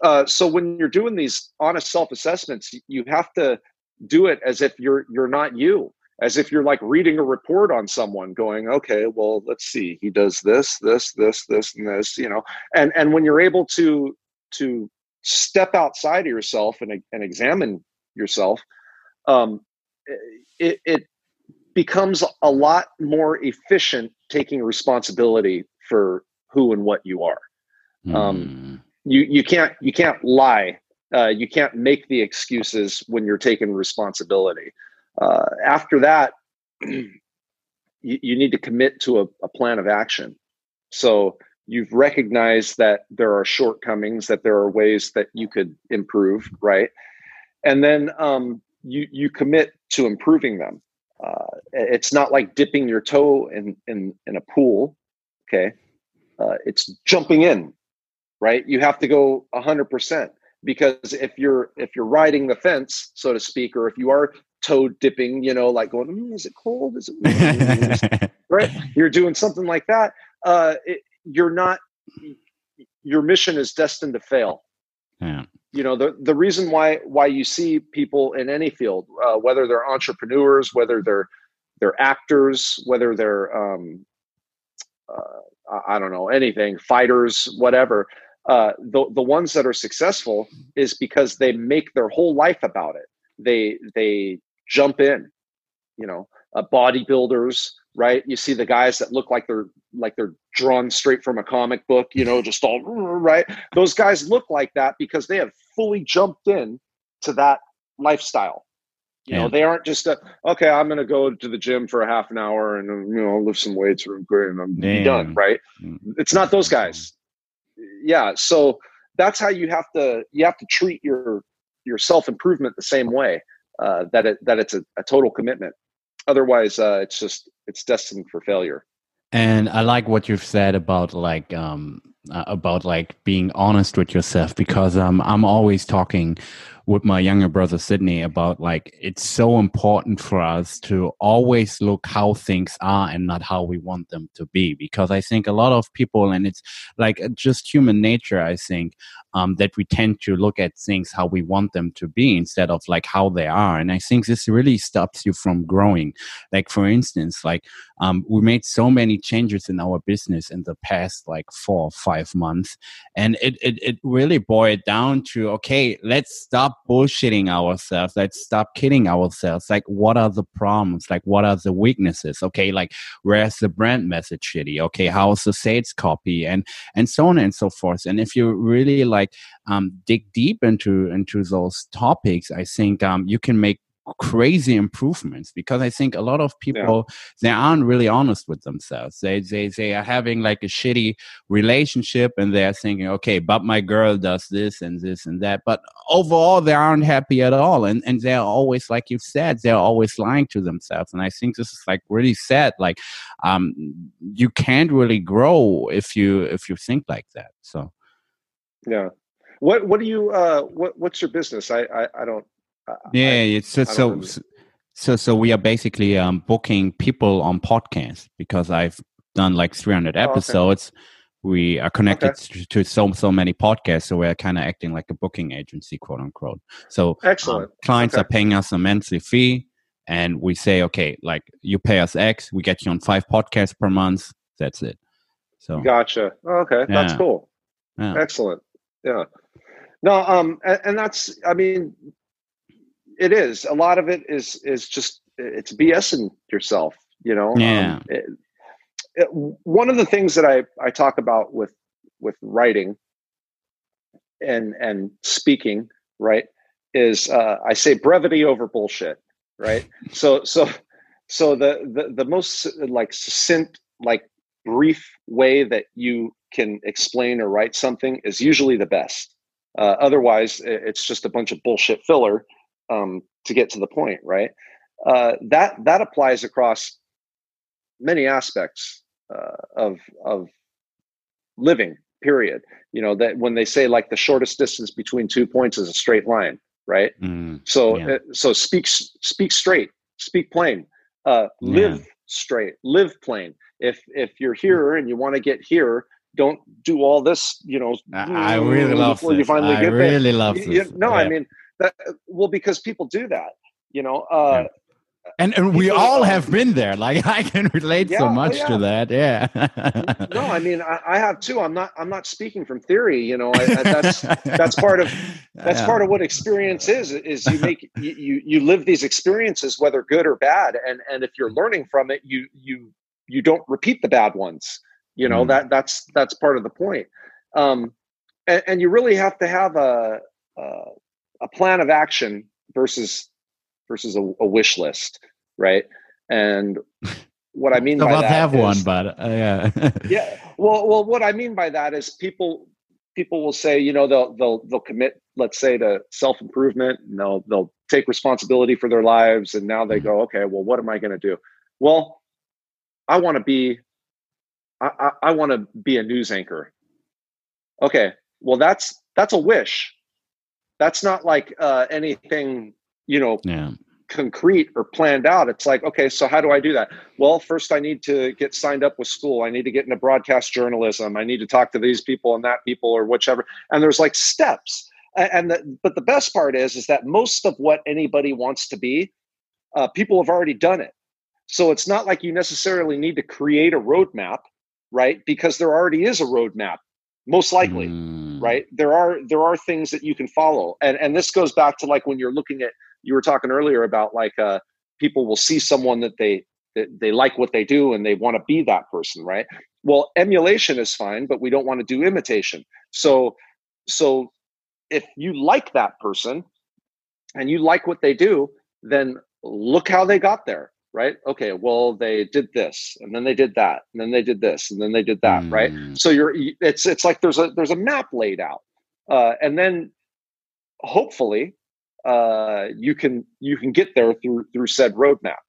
Uh, so when you're doing these honest self assessments, you have to do it as if you're you're not you as if you're like reading a report on someone going okay well let's see he does this this this this and this you know? And and when you're able to to step outside of yourself and, and examine yourself um, it, it becomes a lot more efficient taking responsibility for who and what you are. Um, mm. you you can't you can't lie uh, you can't make the excuses when you're taking responsibility uh, after that you, you, need to commit to a, a plan of action. So you've recognized that there are shortcomings that there are ways that you could improve right? And then um, you you commit to improving them. Uh, it's not like dipping your toe in in, in a pool okay? Uh, it's jumping in right? You have to go 100% because if you're if you're riding the fence so to speak or if you are toe dipping you know like going mm, is it cold? Is it right? You're doing something like that uh, it, you're not your mission is destined to fail. Yeah. You know the the reason why why you see people in any field uh, whether they're entrepreneurs whether they're they're actors whether they're um, uh, I don't know anything fighters whatever uh, the the ones that are successful is because they make their whole life about it. They they jump in you know uh, bodybuilders right? You see the guys that look like they're like they're drawn straight from a comic book you know just all right? Those guys look like that because they have fully jumped in to that lifestyle. You yeah. know they aren't just a, okay i'm going to go to the gym for a half an hour and you know lift some weights and i'm Damn. done right? Mm. it's not those guys. Yeah so that's how you have to you have to treat your your self improvement the same way uh, that it that it's a, a total commitment. Otherwise uh, it's just it's destined for failure. And i like what you've said about like um uh, about like being honest with yourself because um i'm always talking with my younger brother Sydney about like it's so important for us to always look how things are and not how we want them to be because I think a lot of people and it's like just human nature I think um, that we tend to look at things how we want them to be instead of like how they are. And I think this really stops you from growing. Like for instance like um, we made so many changes in our business in the past like four or five months. And it, it, it really boiled down to okay let's stop bullshitting ourselves. Let's stop kidding ourselves. Like what are the problems? Like what are the weaknesses? Okay like where's the brand message shitty? Okay how's the sales copy? And and so on and so forth. And if you really like um, dig deep into into those topics i think um, you can make crazy improvements because I think a lot of people yeah. they aren't really honest with themselves. They they they are having like a shitty relationship and they're thinking, okay, but my girl does this and this and that. But overall they aren't happy at all. And and they're always like you said, they're always lying to themselves. And I think this is like really sad. Like um you can't really grow if you if you think like that. So yeah. What what do you uh what what's your business? I I, I don't yeah, I, it's so so, so so we are basically um, booking people on podcasts because I've done like 300 episodes. Oh, okay. We are connected okay. to, to, so so many podcasts, so we're kind of acting like a booking agency, quote unquote. So um, excellent. Um, clients okay. are paying us a monthly fee, and we say, okay, like you pay us X, we get you on five podcasts per month. That's it. So gotcha. Okay, yeah. that's cool. Yeah. Excellent. Yeah. No, um, and, and that's I mean it is a lot of it is is just it's BSing yourself. You know. Yeah. Um, it, it, one of the things that I I talk about with with writing and and speaking right is uh, I say brevity over bullshit right so so so the, the the most like succinct like brief way that you can explain or write something is usually the best uh, otherwise it's just a bunch of bullshit filler um, to get to the point, right? Uh, that that applies across many aspects uh, of of living. Period. You know that when they say like the shortest distance between two points is a straight line, right? Mm, so yeah. uh, so speak speak straight, speak plain, uh, live straight, live plain. If if you're here and you want to get here, don't do all this. You know, I, I really love this. You finally I get really there. love you, this. no, yeah. I mean that well because people do that you know uh yeah. and and we all uh, have been there like i can relate yeah, so oh, much yeah. to that yeah no i mean I, I, have too i'm not i'm not speaking from theory you know I, I, that's that's part of that's part of what experience is is you make you, you you live these experiences whether good or bad and and if you're learning from it you you you don't repeat the bad ones you know mm. that that's that's part of the point um and, and you really have to have a, a, a plan of action versus versus a, a wish list, right? And what I mean by that have is, one, but uh, yeah, yeah. Well, well, what I mean by that is people people will say, you know, they'll they'll they'll commit, let's say, to self improvement, and they'll they'll take responsibility for their lives, and now they mm-hmm. go, okay, well, what am I going to do? Well, I want to be, I, I, I want to be a news anchor. Okay, well, that's that's a wish. That's not like uh, anything, you know, yeah concrete or planned out. It's like, okay, so how do I do that? Well, first I need to get signed up with school. I need to get into broadcast journalism. I need to talk to these people and that people or whichever. And there's like steps. And the, but the best part is is that most of what anybody wants to be, uh, people have already done it. So it's not like you necessarily need to create a roadmap, right? Because there already is a roadmap most likely mm. right there are there are things that you can follow and and this goes back to like when you're looking at you were talking earlier about like uh, people will see someone that they that they like what they do and they want to be that person, right? Well, emulation is fine, but we don't want to do imitation. So so if you like that person and you like what they do, then look how they got there, right? Okay, well they did this and then they did that and then they did this and then they did that, mm. right? So you're it's it's like there's a there's a map laid out. Uh, and then hopefully uh, you can you can get there through through said roadmap.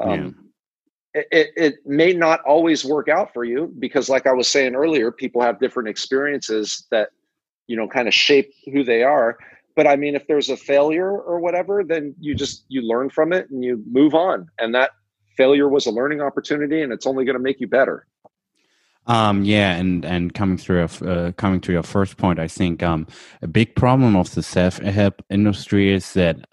Um, yeah. it, it may not always work out for you because, like I was saying earlier, people have different experiences that you know kind of shape who they are. But I mean, if there's a failure or whatever, then you just you learn from it and you move on. And that failure was a learning opportunity, and it's only going to make you better. Um, yeah, and and coming through uh, coming to your first point, I think um, a big problem of the self help industry is that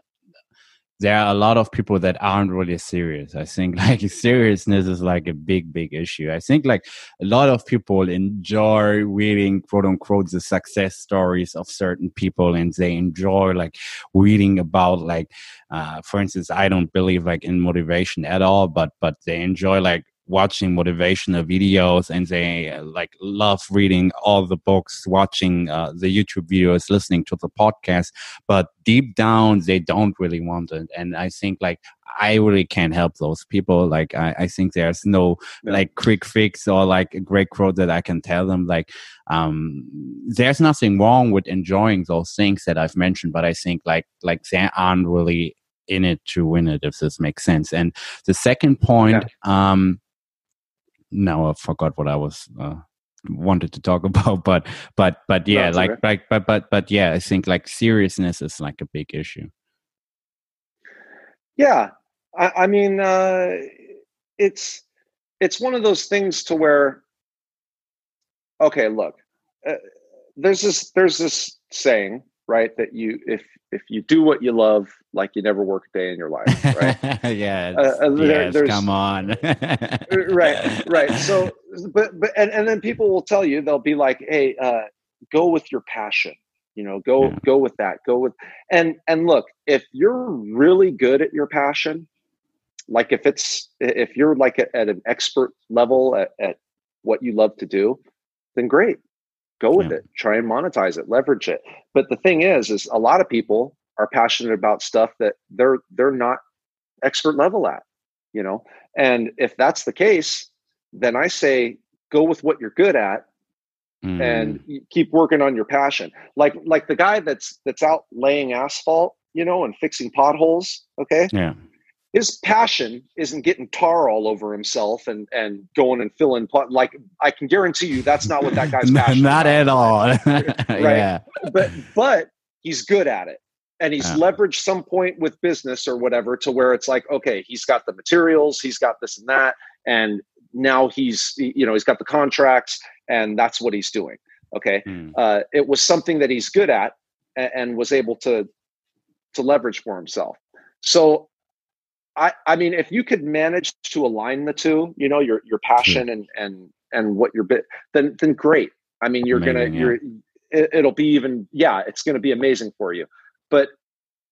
there are a lot of people that aren't really serious. I think like seriousness is like a big, big issue. I think like a lot of people enjoy reading quote unquote the success stories of certain people and they enjoy like reading about like, uh, for instance, I don't believe like in motivation at all, but, but they enjoy like watching motivational videos and they uh, like love reading all the books watching uh, the youtube videos listening to the podcast but deep down they don't really want it. And i think like i really can't help those people. Like i, I think there's no like quick fix or like a great quote that i can tell them. Like um there's nothing wrong with enjoying those things that i've mentioned but i think like like they aren't really in it to win it if this makes sense. And the second point yeah. um now I forgot what I was uh, wanted to talk about, but but but yeah, no, like like but but but yeah, I think like seriousness is like a big issue. Yeah, I, I mean, uh, it's it's one of those things to where, okay, look, uh, there's this there's this saying right that you if if you do what you love like you never work a day in your life right? Yeah uh, uh there, yes, come on. Right right so but but and, and then people will tell you they'll be like hey uh go with your passion you know go yeah. go with that go with and and look if you're really good at your passion like if it's if you're like at, at an expert level at, at what you love to do then great go with yeah. it try and monetize it leverage it. But the thing is is a lot of people are passionate about stuff that they're they're not expert level at you know? And if that's the case then i say go with what you're good at mm. and keep working on your passion. Like like the guy that's that's out laying asphalt you know and fixing potholes okay? Yeah his passion isn't getting tar all over himself and and going and filling pot like i can guarantee you that's not what that guy's passion not at all right yeah. but but he's good at it and he's yeah. leveraged some point with business or whatever to where it's like okay he's got the materials he's got this and that and now he's you know he's got the contracts and that's what he's doing okay mm. uh, it was something that he's good at and, and was able to to leverage for himself so I, I mean, if you could manage to align the two, you know, your your passion and and and what your bit, then then great. I mean, you're amazing, gonna yeah. you're it, it'll be even yeah, it's gonna be amazing for you. But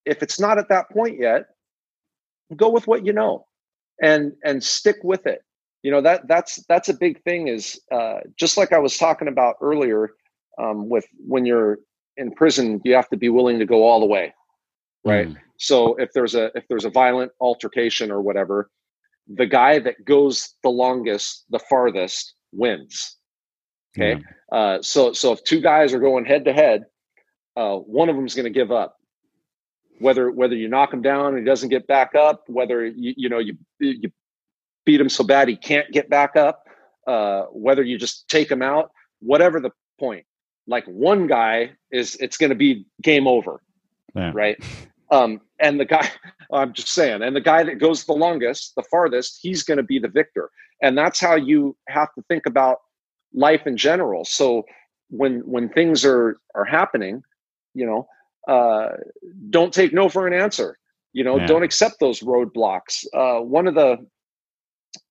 if it's not at that point yet, go with what you know, and and stick with it. You know that that's that's a big thing. Is uh, just like I was talking about earlier. um, with when you're in prison, you have to be willing to go all the way, right? Mm. So if there's a if there's a violent altercation or whatever, the guy that goes the longest, the farthest, wins. Okay, yeah. uh, so so if two guys are going head to head, uh, one of them is going to give up. Whether whether you knock him down and he doesn't get back up, whether you you know you you beat him so bad he can't get back up, uh, whether you just take him out, whatever the point, like one guy is it's going to be game over, yeah. right? Um, and the guy, I'm just saying, and the guy that goes the longest, the farthest, he's going to be the victor. And that's how you have to think about life in general. So when when things are are happening, you know, uh, don't take no for an answer. You know, yeah. don't accept those roadblocks. Uh, one of the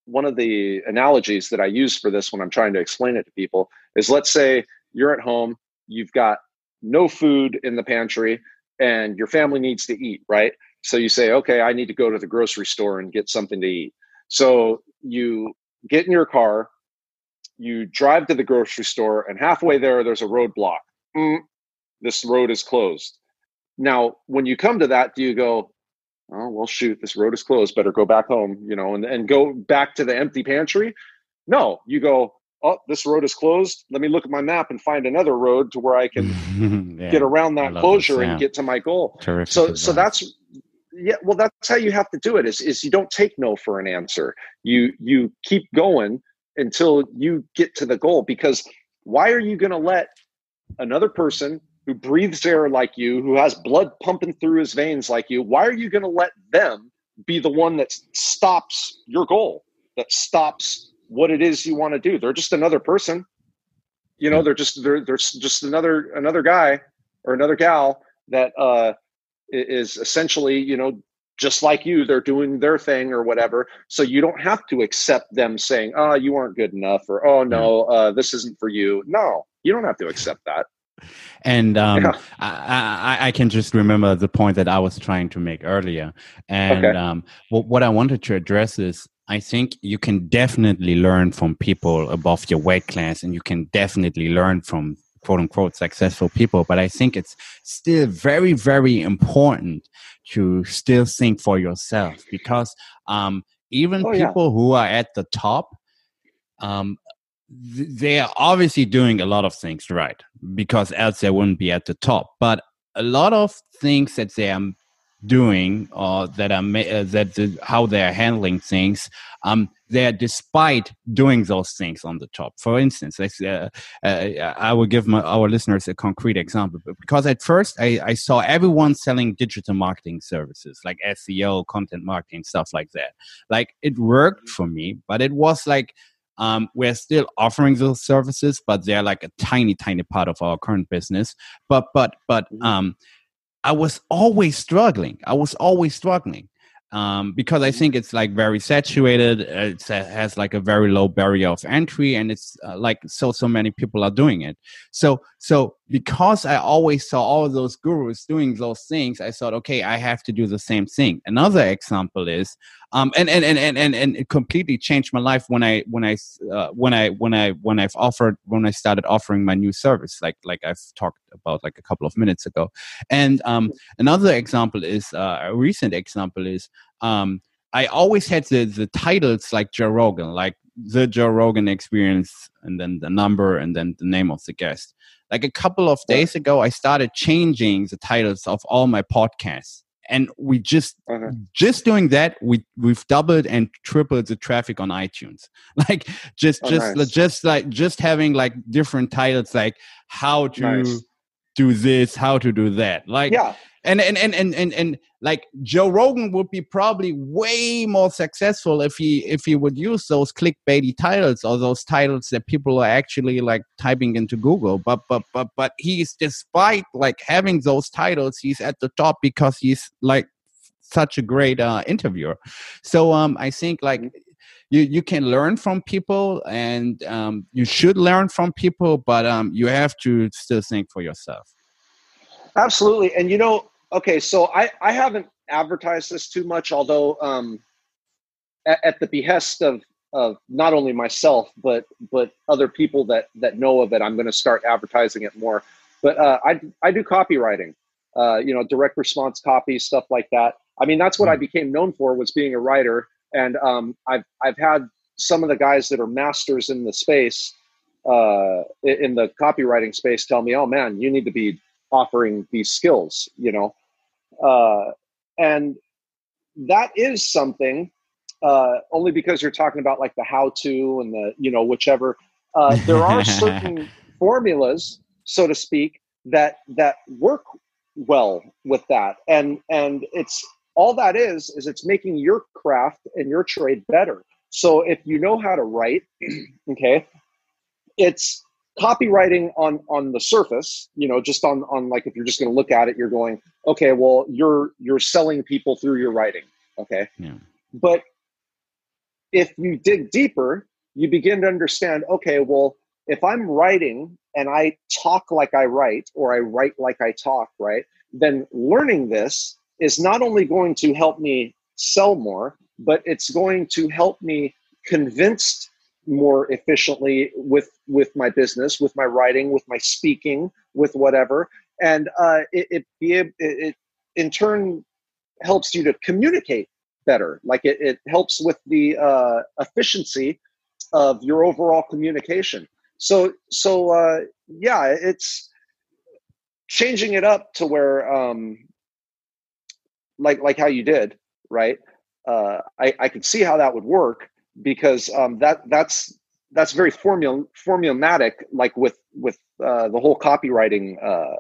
one of the analogies that I use for this when I'm trying to explain it to people is let's say you're at home, you've got no food in the pantry, and your family needs to eat, right? So you say, okay, I need to go to the grocery store and get something to eat. So you get in your car, you drive to the grocery store, and halfway there, there's a roadblock. Mm, this road is closed. Now, when you come to that, do you go, oh, well, shoot, this road is closed, better go back home, you know, and, and go back to the empty pantry? No, you go, oh, this road is closed. Let me look at my map and find another road to where I can yeah, get around that closure and get to my goal. Terrific so, advice. so that's yeah. Well, that's how you have to do it. Is is you don't take no for an answer. You you keep going until you get to the goal. Because why are you going to let another person who breathes air like you, who has blood pumping through his veins like you, why are you going to let them be the one that stops your goal? That stops what it is you want to do. They're just another person. You know, they're just they're they're just another another guy or another gal that uh, is essentially you know just like you they're doing their thing or whatever so you don't have to accept them saying oh you aren't good enough or oh no uh, this isn't for you no you don't have to accept that and um, yeah. I, I, I, can just remember the point that I was trying to make earlier. And okay. um, what, what I wanted to address is I think you can definitely learn from people above your weight class, and you can definitely learn from quote unquote successful people. But I think it's still very, very important to still think for yourself because um, even oh, people yeah. who are at the top, um, they are obviously doing a lot of things right because else they wouldn't be at the top. But a lot of things that they are doing or that are uh, that the, how they are handling things um they're despite doing those things on the top for instance uh, uh, i will give my, our listeners a concrete example because at first I, I saw everyone selling digital marketing services like seo content marketing stuff like that like it worked for me but it was like um, we're still offering those services, but they're like a tiny, tiny part of our current business. But, but, but, mm-hmm. um, I was always struggling. I was always struggling um, because I think it's like very saturated. It has like a very low barrier of entry, and it's uh, like so so many people are doing it. So so because I always saw all those gurus doing those things, I thought, okay, I have to do the same thing. Another example is um, and, and, and, and, and, and it completely changed my life when I, when I, uh, when I, when I, when I've offered, when I started offering my new service, like, like I've talked about like a couple of minutes ago. And, um, another example is, uh, a recent example is, um, I always had the, the titles like Joe Rogan, like the Joe Rogan experience, and then the number, and then the name of the guest. Like a couple of days ago, I started changing the titles of all my podcasts and we just uh-huh. just doing that we we've doubled and tripled the traffic on itunes like just oh, just nice. just like just having like different titles like how to nice. Do this how to do that like yeah and and and and and, and like Joe Rogan would be probably way more successful if he if he would use those clickbaity titles or those titles that people are actually like typing into Google. But but but but he's despite like having those titles, he's at the top because he's like such a great uh, interviewer. So um, I think like mm-hmm. You you can learn from people and um, you should learn from people, but um, you have to still think for yourself. Absolutely, and you know okay, so I I haven't advertised this too much, although um, at, at the behest of of not only myself but but other people that that know of it. I'm going to start advertising it more. But uh, I I do copywriting, uh, you know, direct response copy stuff like that. I mean, that's what I hmm. became known for was being a writer, and um, I've I've had some of the guys that are masters in the space, uh, in the copywriting space, tell me, "Oh man, you need to be offering these skills," you know, uh, and that is something. Uh, only because you're talking about like the how-to and the you know whichever. Uh, there are certain formulas, so to speak, that that work well with that, and and it's all that is is it's making your craft and your trade better so if you know how to write okay it's copywriting on on the surface you know just on on like if you're just going to look at it you're going okay well you're you're selling people through your writing okay yeah. but if you dig deeper you begin to understand okay well if i'm writing and i talk like i write or i write like i talk right then learning this is not only going to help me sell more, but it's going to help me convince more efficiently with with my business, with my writing, with my speaking, with whatever, and uh, it, it be it, it in turn helps you to communicate better. Like it, it helps with the uh, efficiency of your overall communication. So so uh, yeah, it's changing it up to where um, like like how you did, right? Uh, I I could see how that would work because um, that that's that's very formula formulatic, like with with uh, the whole copywriting uh,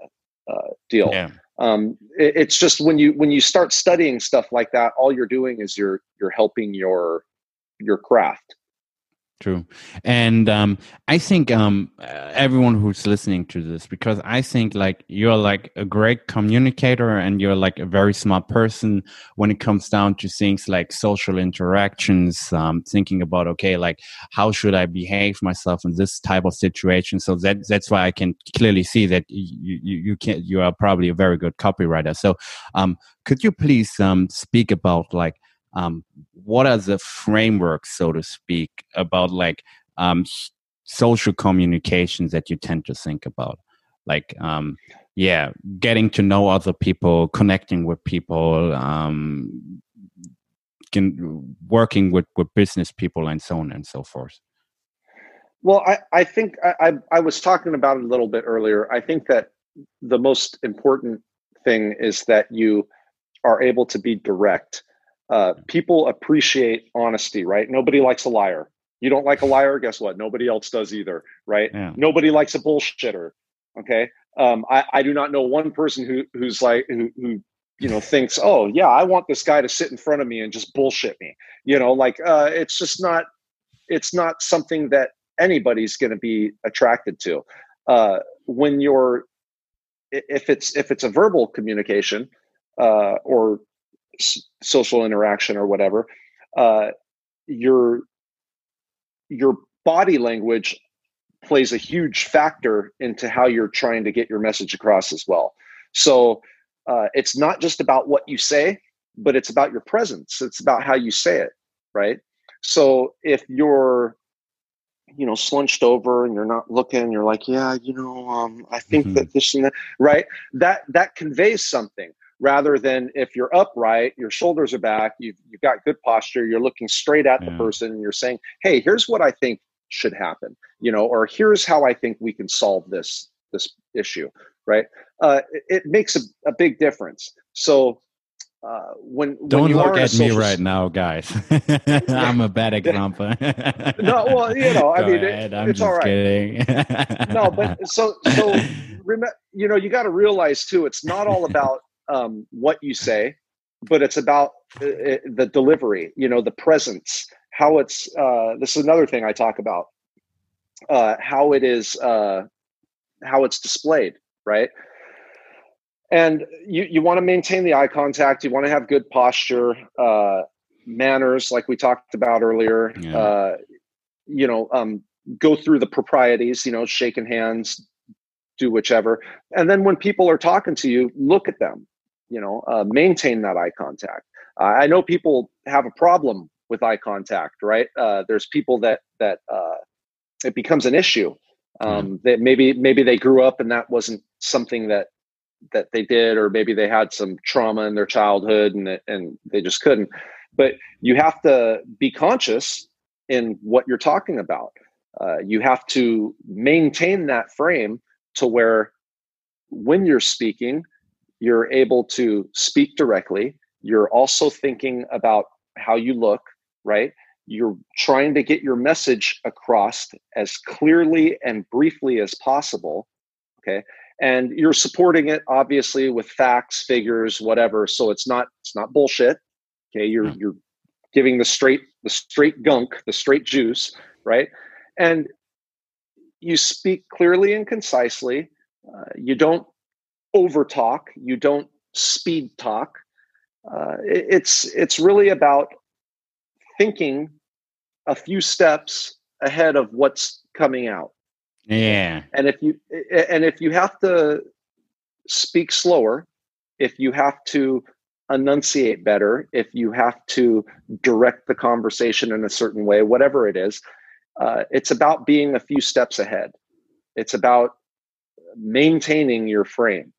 uh, deal. Yeah. Um, it, it's just when you when you start studying stuff like that, all you're doing is you're you're helping your your craft True. And um, I think um, everyone who's listening to this, because I think like you're like a great communicator and you're like a very smart person when it comes down to things like social interactions, um, thinking about, okay, like how should I behave myself in this type of situation? So that, that's why I can clearly see that you, you, you can, you are probably a very good copywriter. So um, could you please um, speak about like um, what are the frameworks, so to speak, about like um, social communications that you tend to think about? Like, um, yeah, getting to know other people, connecting with people, um, can, working with, with business people, and so on and so forth. Well, I, I think I, I, I was talking about it a little bit earlier. I think that the most important thing is that you are able to be direct uh, people appreciate honesty, right? Nobody likes a liar. You don't like a liar, guess what? Nobody else does either, right? Yeah. Nobody likes a bullshitter. Okay. Um, I, I do not know one person who who's like who, who you know thinks, oh yeah, I want this guy to sit in front of me and just bullshit me. You know, like uh, it's just not it's not something that anybody's going to be attracted to. Uh, when you're if it's if it's a verbal communication uh, or social interaction or whatever, uh, your your body language plays a huge factor into how you're trying to get your message across as well. So uh, it's not just about what you say, but it's about your presence. It's about how you say it, right? So if you're you know slunched over and you're not looking you're like yeah you know um, i think mm-hmm. that this and that right that that conveys something rather than if you're upright, your shoulders are back, you've, you've got good posture, you're looking straight at yeah. the person and you're saying, hey, here's what I think should happen, you know, or here's how I think we can solve this this issue, right? Uh, it, it makes a, a big difference. So uh, when don't when look at me right now, guys. I'm a bad example. no, well, you know, I Go mean, it, I'm it's all right. Kidding. no, but so so, remember, you know, you got to realize too, it's not all about um, what you say, but it's about uh, uh, the delivery. You know, the presence, how it's. Uh, this is another thing I talk about. Uh, how it is, uh, how it's displayed, right? And you you want to maintain the eye contact. You want to have good posture, uh, manners, like we talked about earlier. Yeah. Uh, you know, um, go through the proprieties. You know, shaking hands, do whichever. And then when people are talking to you, look at them you know uh, maintain that eye contact uh, i know people have a problem with eye contact, right? Uh, there's people that that uh, it becomes an issue. Um. That maybe maybe they grew up and that wasn't something that that they did, or maybe they had some trauma in their childhood and and they just couldn't. But you have to be conscious in what you're talking about. Uh, you have to maintain that frame to where when you're speaking, you're able to speak directly. You're also thinking about how you look, right? You're trying to get your message across as clearly and briefly as possible. Okay. And you're supporting it obviously with facts, figures, whatever. So it's not it's not bullshit. Okay. You're hmm. you're giving the straight the straight gunk, the straight juice, right? And you speak clearly and concisely. Uh, you don't over talk. You don't speed talk. Uh, it, it's it's really about thinking a few steps ahead of what's coming out. Yeah. And if you and if you have to speak slower, if you have to enunciate better, if you have to direct the conversation in a certain way, whatever it is, uh, it's about being a few steps ahead. It's about maintaining your frame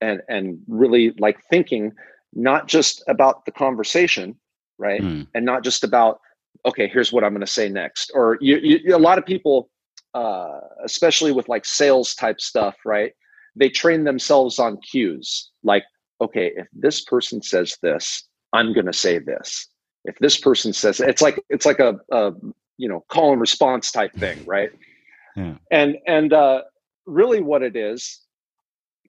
and and really like thinking not just about the conversation right? Mm. and not just about okay here's what i'm going to say next. Or you, you, a lot of people uh, especially with like sales type stuff right? They train themselves on cues like okay if this person says this i'm going to say this. If this person says it's like it's like a, a you know call and response type thing right? Yeah. and and uh really what it is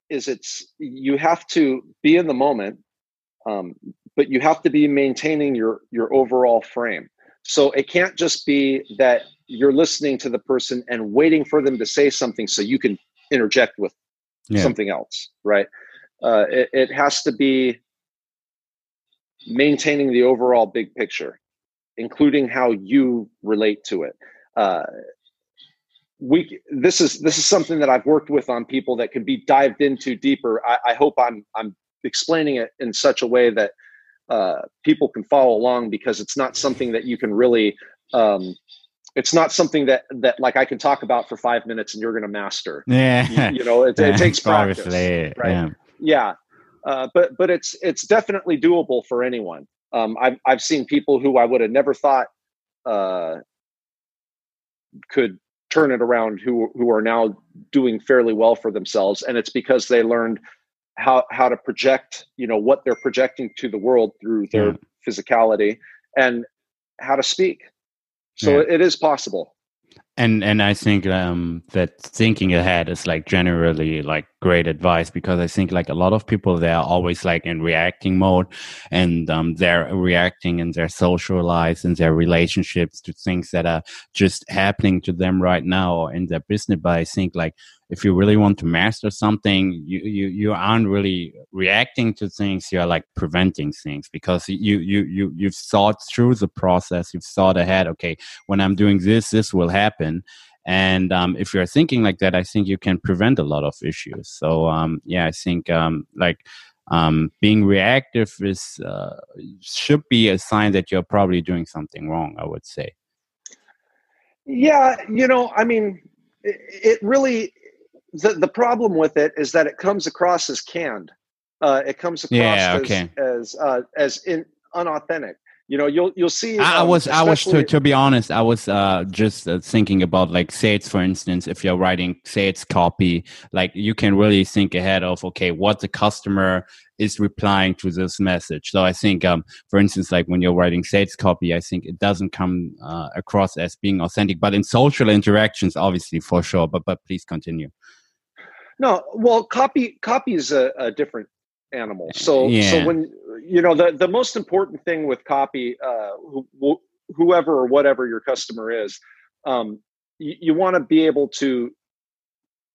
is it's you have to be in the moment um, but you have to be maintaining your your overall frame. So it can't just be that you're listening to the person and waiting for them to say something so you can interject with yeah. something else right? Uh, it, it has to be maintaining the overall big picture including how you relate to it. Uh, we this is this is something that I've worked with on people that can be dived into deeper. I, I hope I'm I'm explaining it in such a way that uh, people can follow along because it's not something that you can really um, it's not something that that like I can talk about for five minutes and you're going to master. Yeah, you, you know, it, it takes practice, right? Yeah, yeah. Uh, but but it's it's definitely doable for anyone. Um, I've I've seen people who I would have never thought uh, could turn it around who who are now doing fairly well for themselves and it's because they learned how how to project you know what they're projecting to the world through their yeah. physicality and how to speak so yeah. it is possible and and i think um that thinking ahead is like generally like great advice because i think like a lot of people they're always like in reacting mode and um they're reacting in their social lives and their relationships to things that are just happening to them right now or in their business. But i think like if you really want to master something you you you aren't really reacting to things you're like preventing things because you you you you've thought through the process. You've thought ahead okay when i'm doing this this will happen and um, if you're thinking like that i think you can prevent a lot of issues so um, yeah i think um, like um, being reactive is uh, should be a sign that you're probably doing something wrong i would say yeah you know i mean it really the, the problem with it is that it comes across as canned. Uh, it comes across yeah, okay. as as uh, as in, unauthentic. You know, you'll you'll see. Um, I was I was to, to be honest, I was uh, just uh, thinking about like sales, for instance. If you're writing sales copy, like you can really think ahead of okay, what the customer is replying to this message. So I think, um, for instance, like when you're writing sales copy, I think it doesn't come uh, across as being authentic. But in social interactions, obviously, for sure. But but please continue. No, well, copy copy is a, a different animal. So yeah. so when you know the the most important thing with copy, uh, wh- whoever or whatever your customer is, um, you, you want to be able to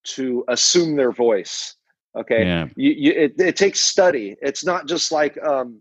to assume their voice. Okay, yeah. you, you, it, it takes study. It's not just like um,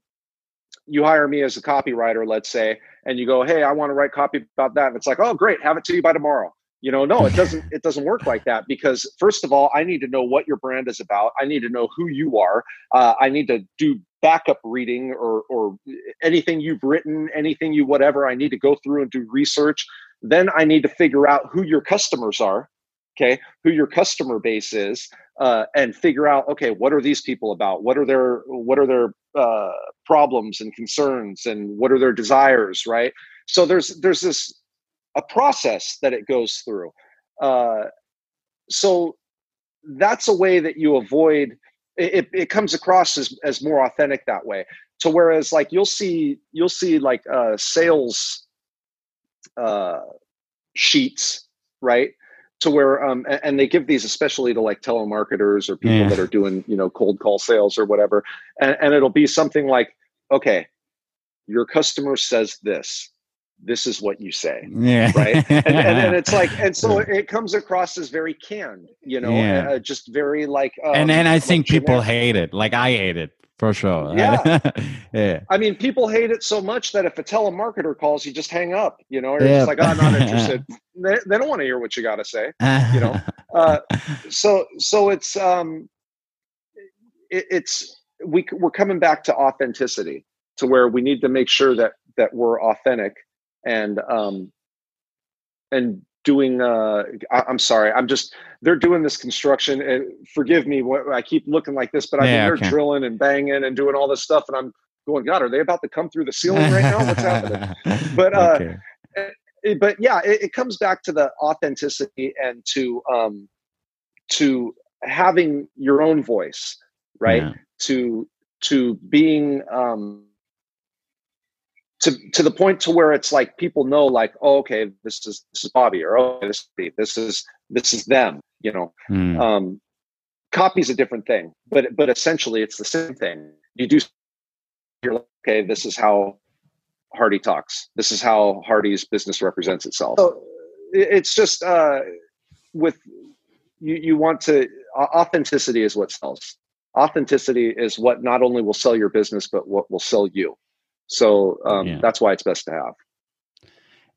you hire me as a copywriter, let's say, and you go, "Hey, I want to write copy about that." And it's like, "Oh, great, have it to you by tomorrow." You know no it doesn't it doesn't work like that because first of all i need to know what your brand is about. I need to know who you are. Uh, i need to do backup reading or or anything you've written anything you whatever i need to go through and do research. Then i need to figure out who your customers are okay who your customer base is uh, and figure out okay what are these people about? What are their what are their uh, problems and concerns and what are their desires right? So there's there's this a process that it goes through. Uh, so that's a way that you avoid it, it comes across as, as more authentic that way. So whereas like you'll see you'll see like uh, sales uh, sheets right? To where um and they give these especially to like telemarketers or people yeah. that are doing you know cold call sales or whatever. And, and it'll be something like okay your customer says this this is what you say yeah right and, and, and it's like and so it comes across as very canned you know yeah. uh, just very like um, and and i like think people hate it like i hate it for sure. Yeah. yeah. I mean, people hate it so much that if a telemarketer calls, you just hang up, you know, or yep. just like, oh, I'm not interested. they, they don't want to hear what you got to say, you know? Uh, so, so it's, um, it, it's, we, we're coming back to authenticity to where we need to make sure that, that we're authentic and, um, and doing uh I, am sorry i'm just they're doing this construction and forgive me what i keep looking like this but i mean they're okay. drilling and banging and doing all this stuff and i'm going god are they about to come through the ceiling right now what's happening but uh okay. it, eh, but yeah it, it, comes back to the authenticity and to um to having your own voice right yeah. to to being um to to the point to where it's like people know like oh, okay this is this is bobby or oh this is this is this is them you know? Mm. um copy's a different thing but but essentially it's the same thing. You do you're like, okay this is how hardy talks. This is how hardy's business represents itself. So it's just uh with you you want to authenticity is what sells. Authenticity is what not only will sell your business but what will sell you so um, yeah. that's why it's best to have.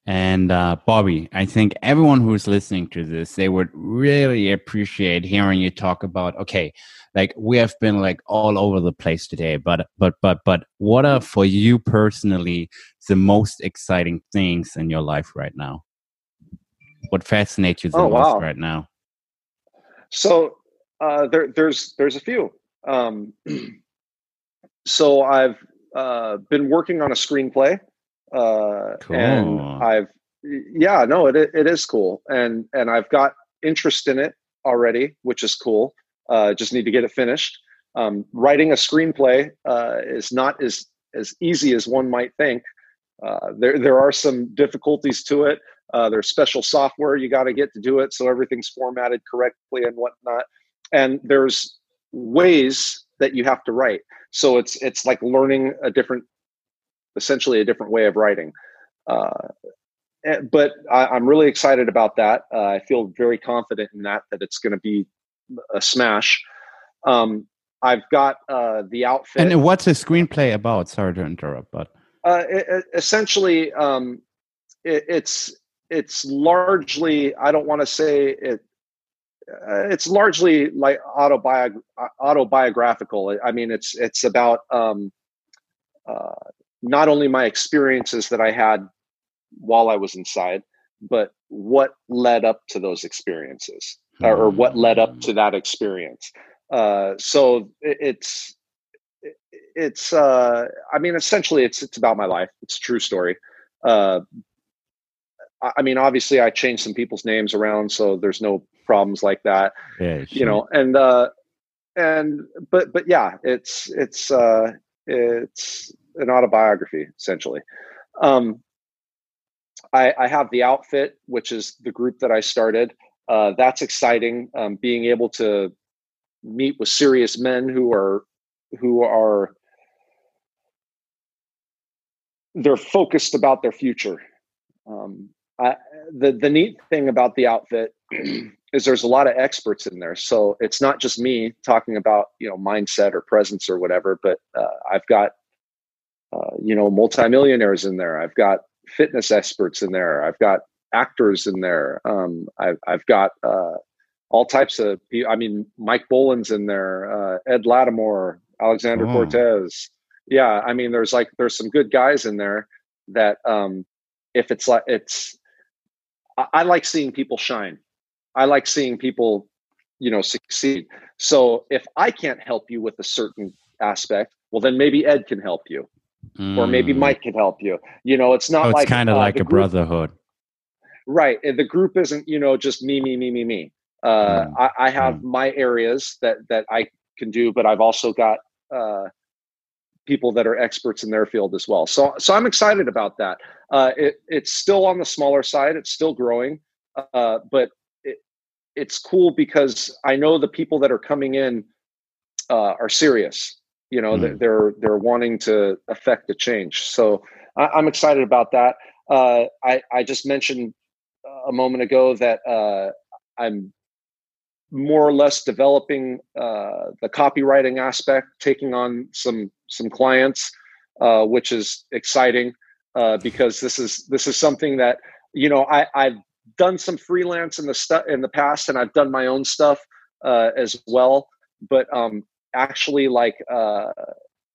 And uh, Bobby, I think everyone who's listening to this, they would really appreciate hearing you talk about. Okay, like we have been like all over the place today, but but but but what are for you personally the most exciting things in your life right now? What fascinates you the oh, most wow. right now? So uh, there, there's there's a few. Um, so I've uh, been working on a screenplay, uh, cool. and I've yeah, no, it it is cool, and and I've got interest in it already, which is cool. Uh, just need to get it finished. Um, writing a screenplay uh, is not as as easy as one might think. Uh, there there are some difficulties to it. Uh, there's special software you got to get to do it, so everything's formatted correctly and whatnot. And there's ways that you have to write. So it's it's like learning a different, essentially a different way of writing. Uh, eh, but I, am really excited about that. Uh, I feel very confident in that that it's going to be a smash. Um, I've got uh, the outfit. And what's a screenplay about? Sorry to interrupt, but uh, it, essentially, um, it, it's it's largely. I don't want to say it uh, it's largely like autobiog- autobiographical. I mean, it's it's about um, uh, not only my experiences that I had while I was inside, but what led up to those experiences, mm-hmm. or, what led up to that experience. Uh, so it, it's it's uh, I mean, essentially, it's it's about my life. It's a true story. I mean, obviously, I changed some people's names around, so there's no problems like that. Yeah, sure. you know, and uh, and but but yeah, it's it's uh, it's an autobiography essentially. Um, I, I have the outfit, which is the group that I started. Uh, that's exciting. Um, being able to meet with serious men who are who are they're focused about their future. Um, I, the the neat thing about the outfit is there's a lot of experts in there. So it's not just me talking about you know mindset or presence or whatever, but uh, I've got uh, you know multimillionaires in there. I've got fitness experts in there. I've got actors in there. Um, I've, I've got uh, all types of. I mean, Mike Boland's in there, uh, Ed Latimore, Alexander oh. Cortes. Yeah, I mean, there's like there's some good guys in there that um, if it's like it's, I, I like seeing people shine. I like seeing people, you know, succeed. So if I can't help you with a certain aspect, well, then maybe Ed can help you, mm. or maybe mm. Mike can help you. You know, it's not oh, it's like kind of uh, like a group, brotherhood, right? The group isn't, you know, just me, me, me, me, me. Uh, mm. I, I, have mm. my areas that that I can do, but I've also got uh, people that are experts in their field as well. So, so I'm excited about that. Uh, it, it's still on the smaller side. It's still growing, uh, but it, it's cool because I know the people that are coming in uh, are serious. You know, mm. they're they're wanting to affect the change. So I, am excited about that. Uh, I I just mentioned a moment ago that uh, I'm more or less developing uh, the copywriting aspect, taking on some some clients, uh, which is exciting uh, because this is this is something that you know I, I've done some freelance in the stuff in the past, and I've done my own stuff uh, as well. But um, actually, like uh,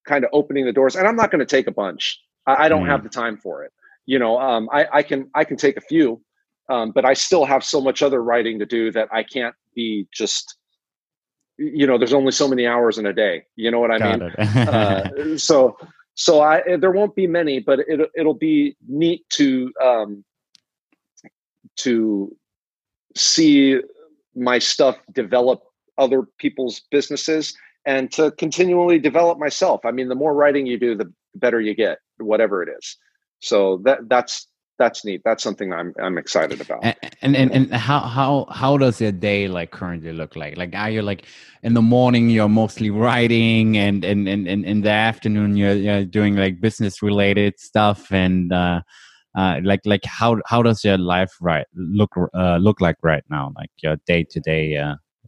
kind of opening the doors, and I'm not going to take a bunch. I, I don't mm. have the time for it. You know, um, I, I can I can take a few, um, but I still have so much other writing to do that I can't be just you know there's only so many hours in a day. You know what i Got mean? uh, so so i there won't be many but it, it'll be neat to um to see my stuff develop other people's businesses and to continually develop myself. I mean the more writing you do the better you get whatever it is. So that that's that's neat. That's something I'm I'm excited about. And and, and, and how how how does your day like currently look like? Like are you like in the morning you're mostly writing and and and, and in the afternoon you're, you're doing like business related stuff and uh, uh, like like how how does your life right look uh, look like right now? Like your day to day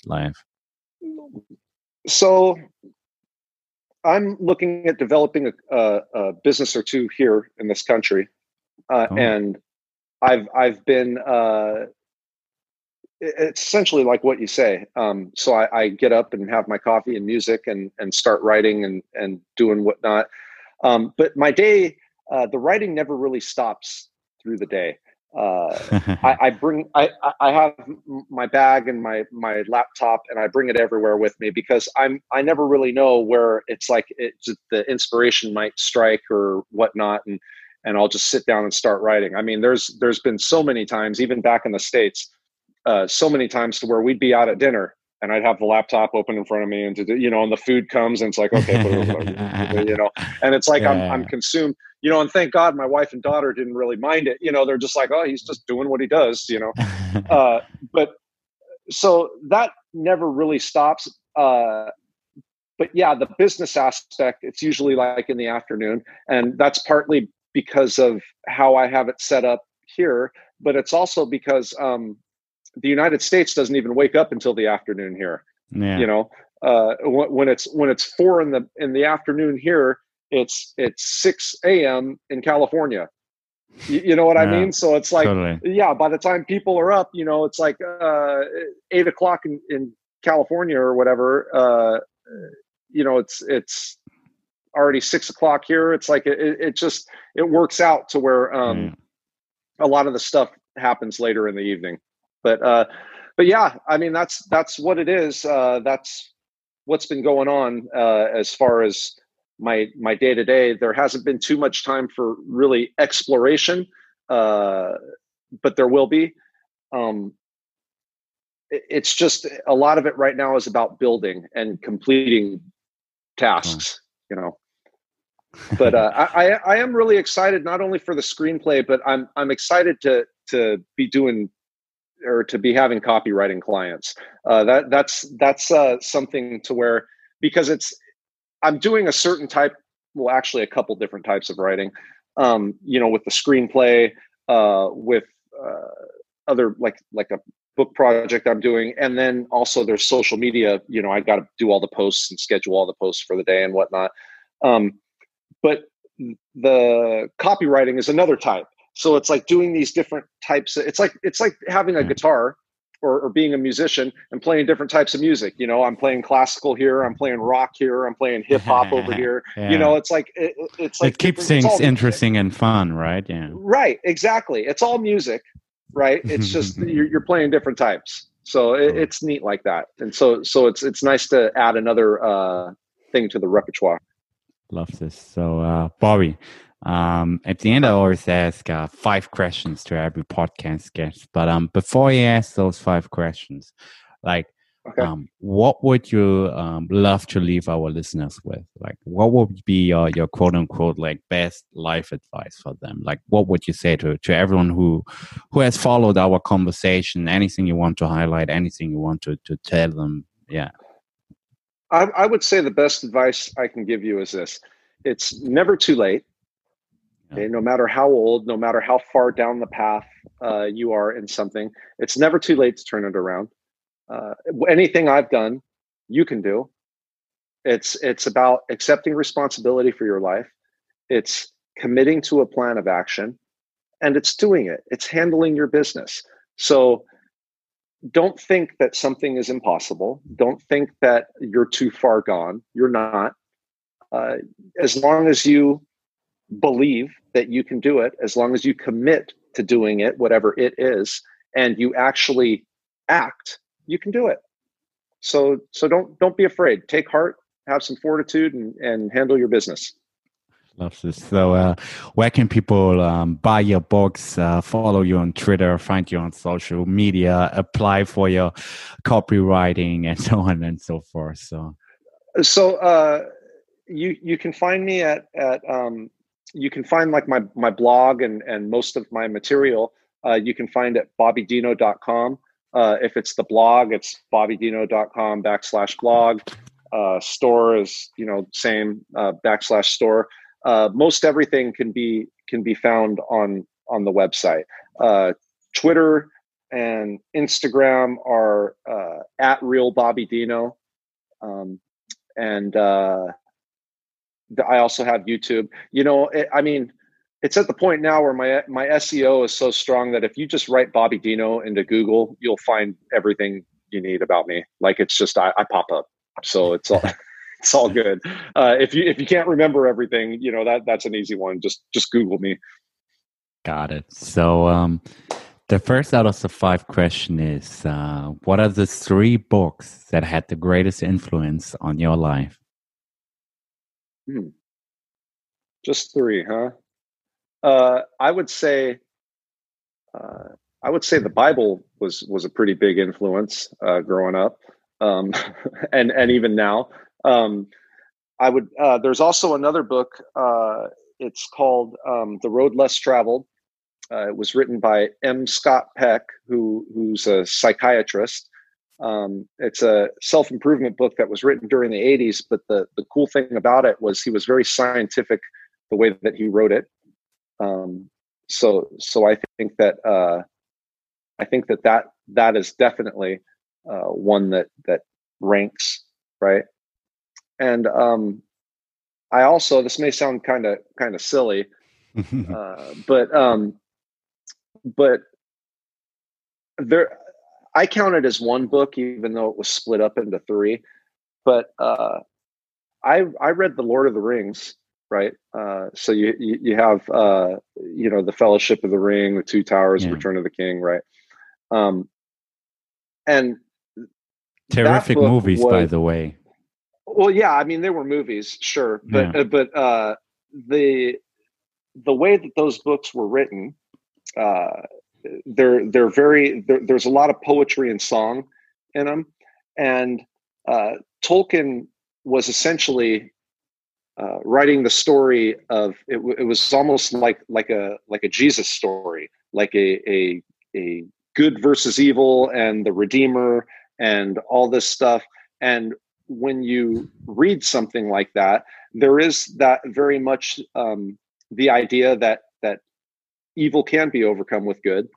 life. So I'm looking at developing a, a, a business or two here in this country uh, oh. and I've I've been uh, it's essentially like what you say. Um, so I, I, get up and have my coffee and music and and start writing and and doing whatnot. Um, but my day, uh, the writing never really stops through the day. Uh, I, I, bring I, I have my bag and my my laptop and I bring it everywhere with me because I'm I never really know where it's like it's the inspiration might strike or whatnot and and I'll just sit down and start writing. I mean, there's there's been so many times, even back in the states, uh, so many times to where we'd be out at dinner and I'd have the laptop open in front of me, and to, you know, and the food comes, and it's like, okay, you know, and it's like yeah. I'm I'm consumed, you know, and thank God my wife and daughter didn't really mind it, you know, they're just like, oh, he's just doing what he does, you know, uh, but so that never really stops. Uh, but yeah, the business aspect, it's usually like in the afternoon, and that's partly because of how I have it set up here, but it's also because um, the United States doesn't even wake up until the afternoon here. Yeah. You know, uh, when it's when it's four in the in the afternoon here, it's it's six a.m. in California. You, you know what yeah, I mean? So it's like, totally. yeah, by the time people are up, you know, it's like uh, eight o'clock in, in California or whatever. Uh, you know, it's it's already six o'clock here. It's like it, it just it works out to where um, mm. a lot of the stuff happens later in the evening. But uh, but yeah, I mean that's that's what it is. Uh, that's what's been going on uh, as far as my my day to day. There hasn't been too much time for really exploration, uh, but there will be. Um, it's just a lot of it right now is about building and completing tasks you know but uh, I, I am really excited not only for the screenplay, but I'm I'm excited to to be doing or to be having copywriting clients. Uh, that that's that's uh, something to where because it's I'm doing a certain type. Well, actually, a couple different types of writing. Um, you know, with the screenplay, uh, with uh, other like like a book project I'm doing, and then also there's social media. You know, I got to do all the posts and schedule all the posts for the day and whatnot. Um, but the copywriting is another type. So it's like doing these different types. Of, it's like it's like having a guitar or, or, being a musician and playing different types of music. You know, I'm playing classical here, I'm playing rock here, I'm playing hip hop over here. yeah. You know, it's like it, it's like it keeps things interesting music. and fun, right? Yeah, right. Exactly. It's all music, right? It's just you're, you're, playing different types, so it, it's neat like that. And so so it's it's nice to add another uh, thing to the repertoire. Love this. So, uh, Bobby, um, at the end, I always ask uh, five questions to every podcast guest. But um, before you ask those five questions, like, okay. um, what would you um, love to leave our listeners with? Like, what would be your, your quote unquote like best life advice for them? Like, what would you say to to everyone who who has followed our conversation? Anything you want to highlight? Anything you want to to tell them? Yeah. I, I would say the best advice I can give you is this: it's never too late Okay, no matter how old, no matter how far down the path uh, you are in something, it's never too late to turn it around. Uh, anything I've done, you can do. It's it's about accepting responsibility for your life. It's committing to a plan of action, and it's doing it. It's handling your business. So don't think that something is impossible. Don't think that you're too far gone. You're not. Uh, as long as you believe that you can do it as long as you commit to doing it, whatever it is, and you actually act, you can do it. So so don't don't be afraid. Take heart, have some fortitude, and, and handle your business. Love this. So, uh, where can people um, buy your books, uh, follow you on Twitter, find you on social media, apply for your copywriting, and so on and so forth? So, so uh, you you can find me at at um, you can find like my my blog and and most of my material uh, you can find at bobbydino.com uh, if it's the blog it's bobbydino.com backslash blog uh, store is you know same uh, backslash store uh, most everything can be can be found on on the website uh, twitter and instagram are at real bobby dino um, and I also have YouTube. You know, it, I mean, it's at the point now where my my SEO is so strong that if you just write Bobby Dino into Google, you'll find everything you need about me. Like it's just I, I pop up, so it's all it's all good. Uh, if you if you can't remember everything, you know that that's an easy one. Just just Google me. Got it. So um, the first out of the five question is: uh, What are the three books that had the greatest influence on your life? Hmm. Just three, huh? Uh, I would say, uh, I would say the Bible was was a pretty big influence uh, growing up, um, and and even now. Um, I would. Uh, there's also another book. Uh, it's called um, "The Road Less Traveled." Uh, it was written by M. Scott Peck, who who's a psychiatrist, um, it's a self improvement book that was written during the 80s, but the, the cool thing about it was he was very scientific the way that he wrote it. Um, so so I think that uh, I think that that that is definitely uh, one that that ranks right. And um, I also this may sound kind of kind of silly, uh, but um, but there I count it as one book, even though it was split up into three. But uh, I I read the Lord of the Rings, right? Uh, so you, you, you have uh, you know the Fellowship of the Ring, the Two Towers, yeah. Return of the King, right? Um, and terrific movies, was, by the way. Well, yeah, I mean there were movies, sure, but yeah. Uh, but uh, the the way that those books were written, uh, they're they're very they're, there's a lot of poetry and song in them and uh, tolkien was essentially uh, writing the story of it, it was almost like like a like a jesus story like a a, a good versus evil and the redeemer and all this stuff and when you read something like that there is that very much um, the idea that that evil can be overcome with good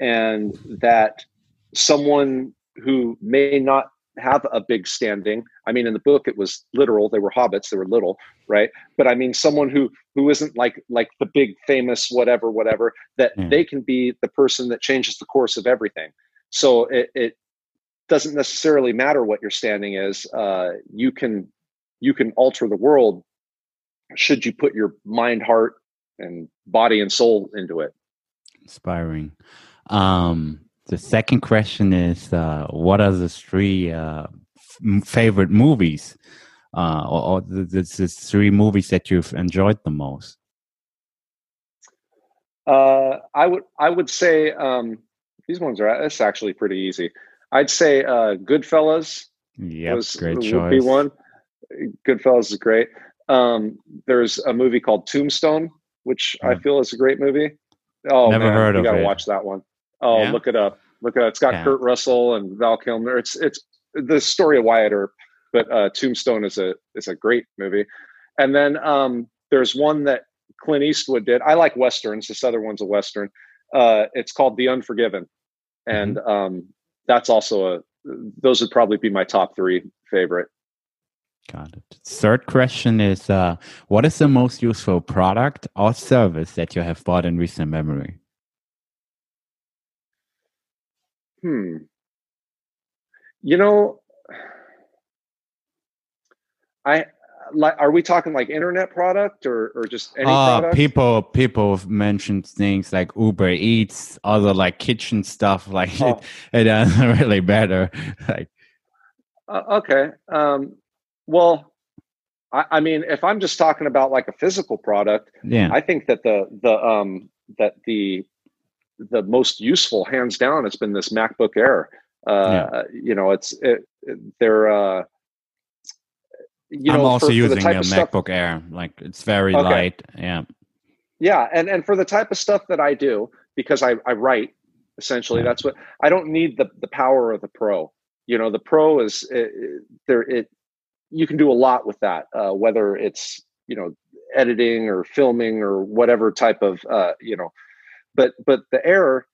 and that someone who may not have a big standing. I mean, in the book, it was literal. They were hobbits. They were little, right? But I mean, someone who who isn't like like the big famous whatever whatever that mm. they can be the person that changes the course of everything. So it, it doesn't necessarily matter what your standing is. Uh, you can you can alter the world should you put your mind, heart, and body and soul into it. Inspiring. Um, the second question is uh, what are the three uh, f- favorite movies uh, or, or the, the, the, three movies that you've enjoyed the most uh, i would i would say um, these ones are it's actually pretty easy i'd say uh, goodfellas yeah great choice be one goodfellas is great um, there's a movie called tombstone which i feel is a great movie oh never man, heard you of gotta it watch that one Oh, yeah. look it up. Look at it. It's got yeah. Kurt Russell and Val Kilmer. It's it's the story of Wyatt Earp, but uh, Tombstone is a is a great movie. And then um, there's one that Clint Eastwood did. I like westerns. This other one's a western. Uh, it's called The Unforgiven, and mm-hmm. um, that's also a. Those would probably be my top three favorite. Got it. Third question is: uh, What is the most useful product or service that you have bought in recent memory? Hmm. You know, I like. Are we talking like internet product or or just any uh, product? People people mentioned things like Uber Eats, other like kitchen stuff. Like oh. it, it doesn't really matter. like. Uh, okay. Um, well, I, I mean, if I'm just talking about like a physical product, yeah, I think that the the um that the the most useful, hands down, has been this MacBook Air. Uh, yeah. You know, it's it, they're. Uh, you I'm also for, using for a MacBook Air. Like it's very okay. light. Yeah. Yeah, and and for the type of stuff that I do, because I I write essentially, yeah. that's what I don't need the the power of the Pro. You know, the Pro is it, there. It you can do a lot with that, uh, whether it's you know editing or filming or whatever type of uh, you know but but the Air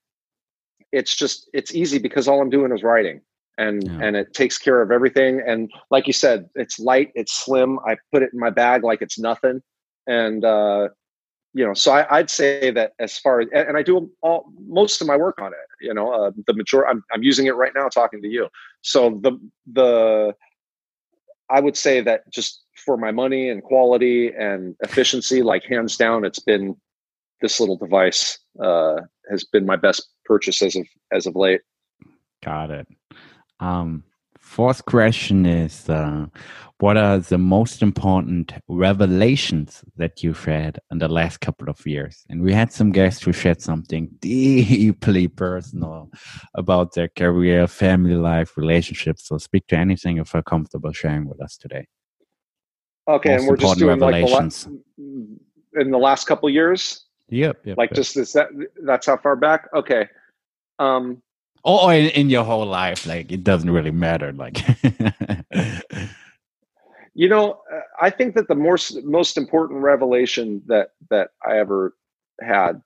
it's just it's easy because all i'm doing is writing and yeah. and it takes care of everything and like you said it's light it's slim i put it in my bag like it's nothing and uh you know so I, would say that as far as and i do all most of my work on it you know uh, the majority I'm, I'm using it right now talking to you so the the i would say that just for my money and quality and efficiency like hands down it's been this little device uh, has been my best purchase as of as of late. Got it. Um, fourth question is: uh, What are the most important revelations that you've had in the last couple of years? And we had some guests who shared something deeply personal about their career, family life, relationships. So, speak to anything if you're comfortable sharing with us today. Okay, most and we're just doing like the last, in the last couple years. Yep. yep like yep. just is that that's how far back? Okay. Um or in, in your whole life, like it doesn't really matter. Like you know, uh, I think that the most most important revelation that that I ever had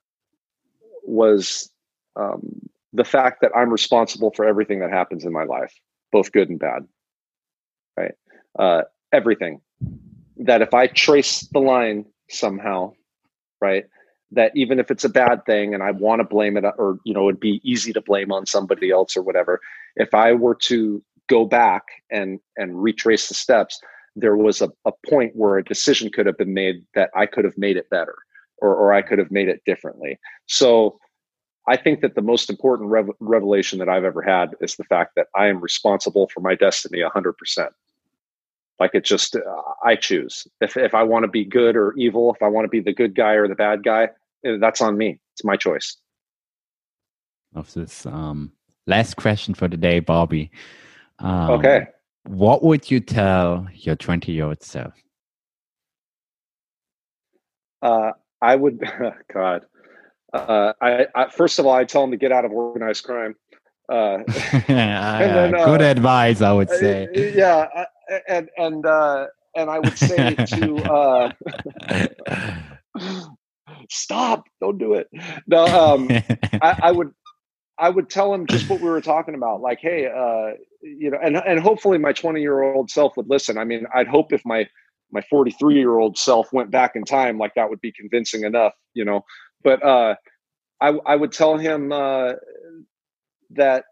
was um, the fact that I'm responsible for everything that happens in my life, both good and bad. Right, uh, everything. That if I trace the line somehow, right, that even if it's a bad thing and I want to blame it or you know it'd be easy to blame on somebody else or whatever if I were to go back and and retrace the steps there was a, a point where a decision could have been made that I could have made it better or or I could have made it differently. So I think that the most important rev- revelation that I've ever had is the fact that I am responsible for my destiny 100% like it just uh, i choose. If, if i want to be good or evil if i want to be the good guy or the bad guy that's on me. It's my choice. Of this um, last question for the day, Bobby. Um, okay. What would you tell your 20 year old self? Uh, I would, God. Uh, I, I, first of all, I tell him to get out of organized crime. Uh, then, uh, good advice, I would say. Uh, yeah, and and uh, and I would say to stop don't do it no um I, I, would I would tell him just what we were talking about. Like, hey, uh, you know, and and hopefully my 20 year old self would listen. I mean, I'd hope if my my 43 year old self went back in time, like that would be convincing enough, you know. But uh, I I would tell him uh, that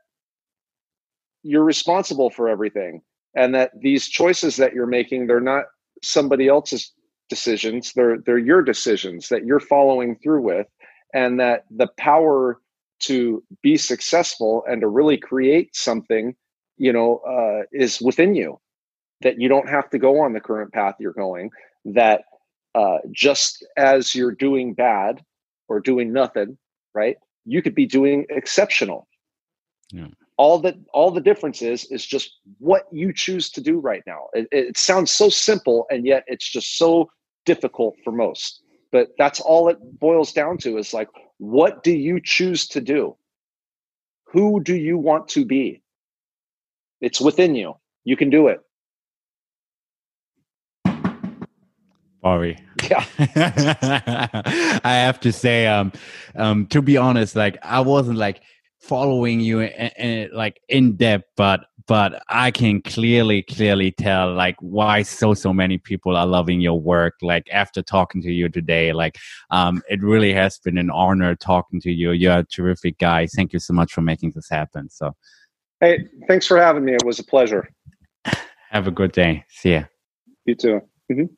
you're responsible for everything, and that these choices that you're making, they're not somebody else's decisions; they're they're your decisions that you're following through with, and that the power to be successful and to really create something you know uh, is within you. That you don't have to go on the current path you're going that uh, just as you're doing bad or doing nothing right you could be doing exceptional. Yeah. all that all the difference is is just what you choose to do right now. It, it sounds so simple and yet it's just so difficult for most. But that's all it boils down to is like what do you choose to do? Who do you want to be? It's within you. You can do it. Ari. Yeah. I have to say, um, um, to be honest, like I wasn't like following you in, in, like in depth, but but I can clearly, clearly tell like why so so many people are loving your work. Like after talking to you today, like um, it really has been an honor talking to you. You're a terrific guy. Thank you so much for making this happen. So, hey, thanks for having me. It was a pleasure. Have a good day. See ya. You too. Mm-hmm.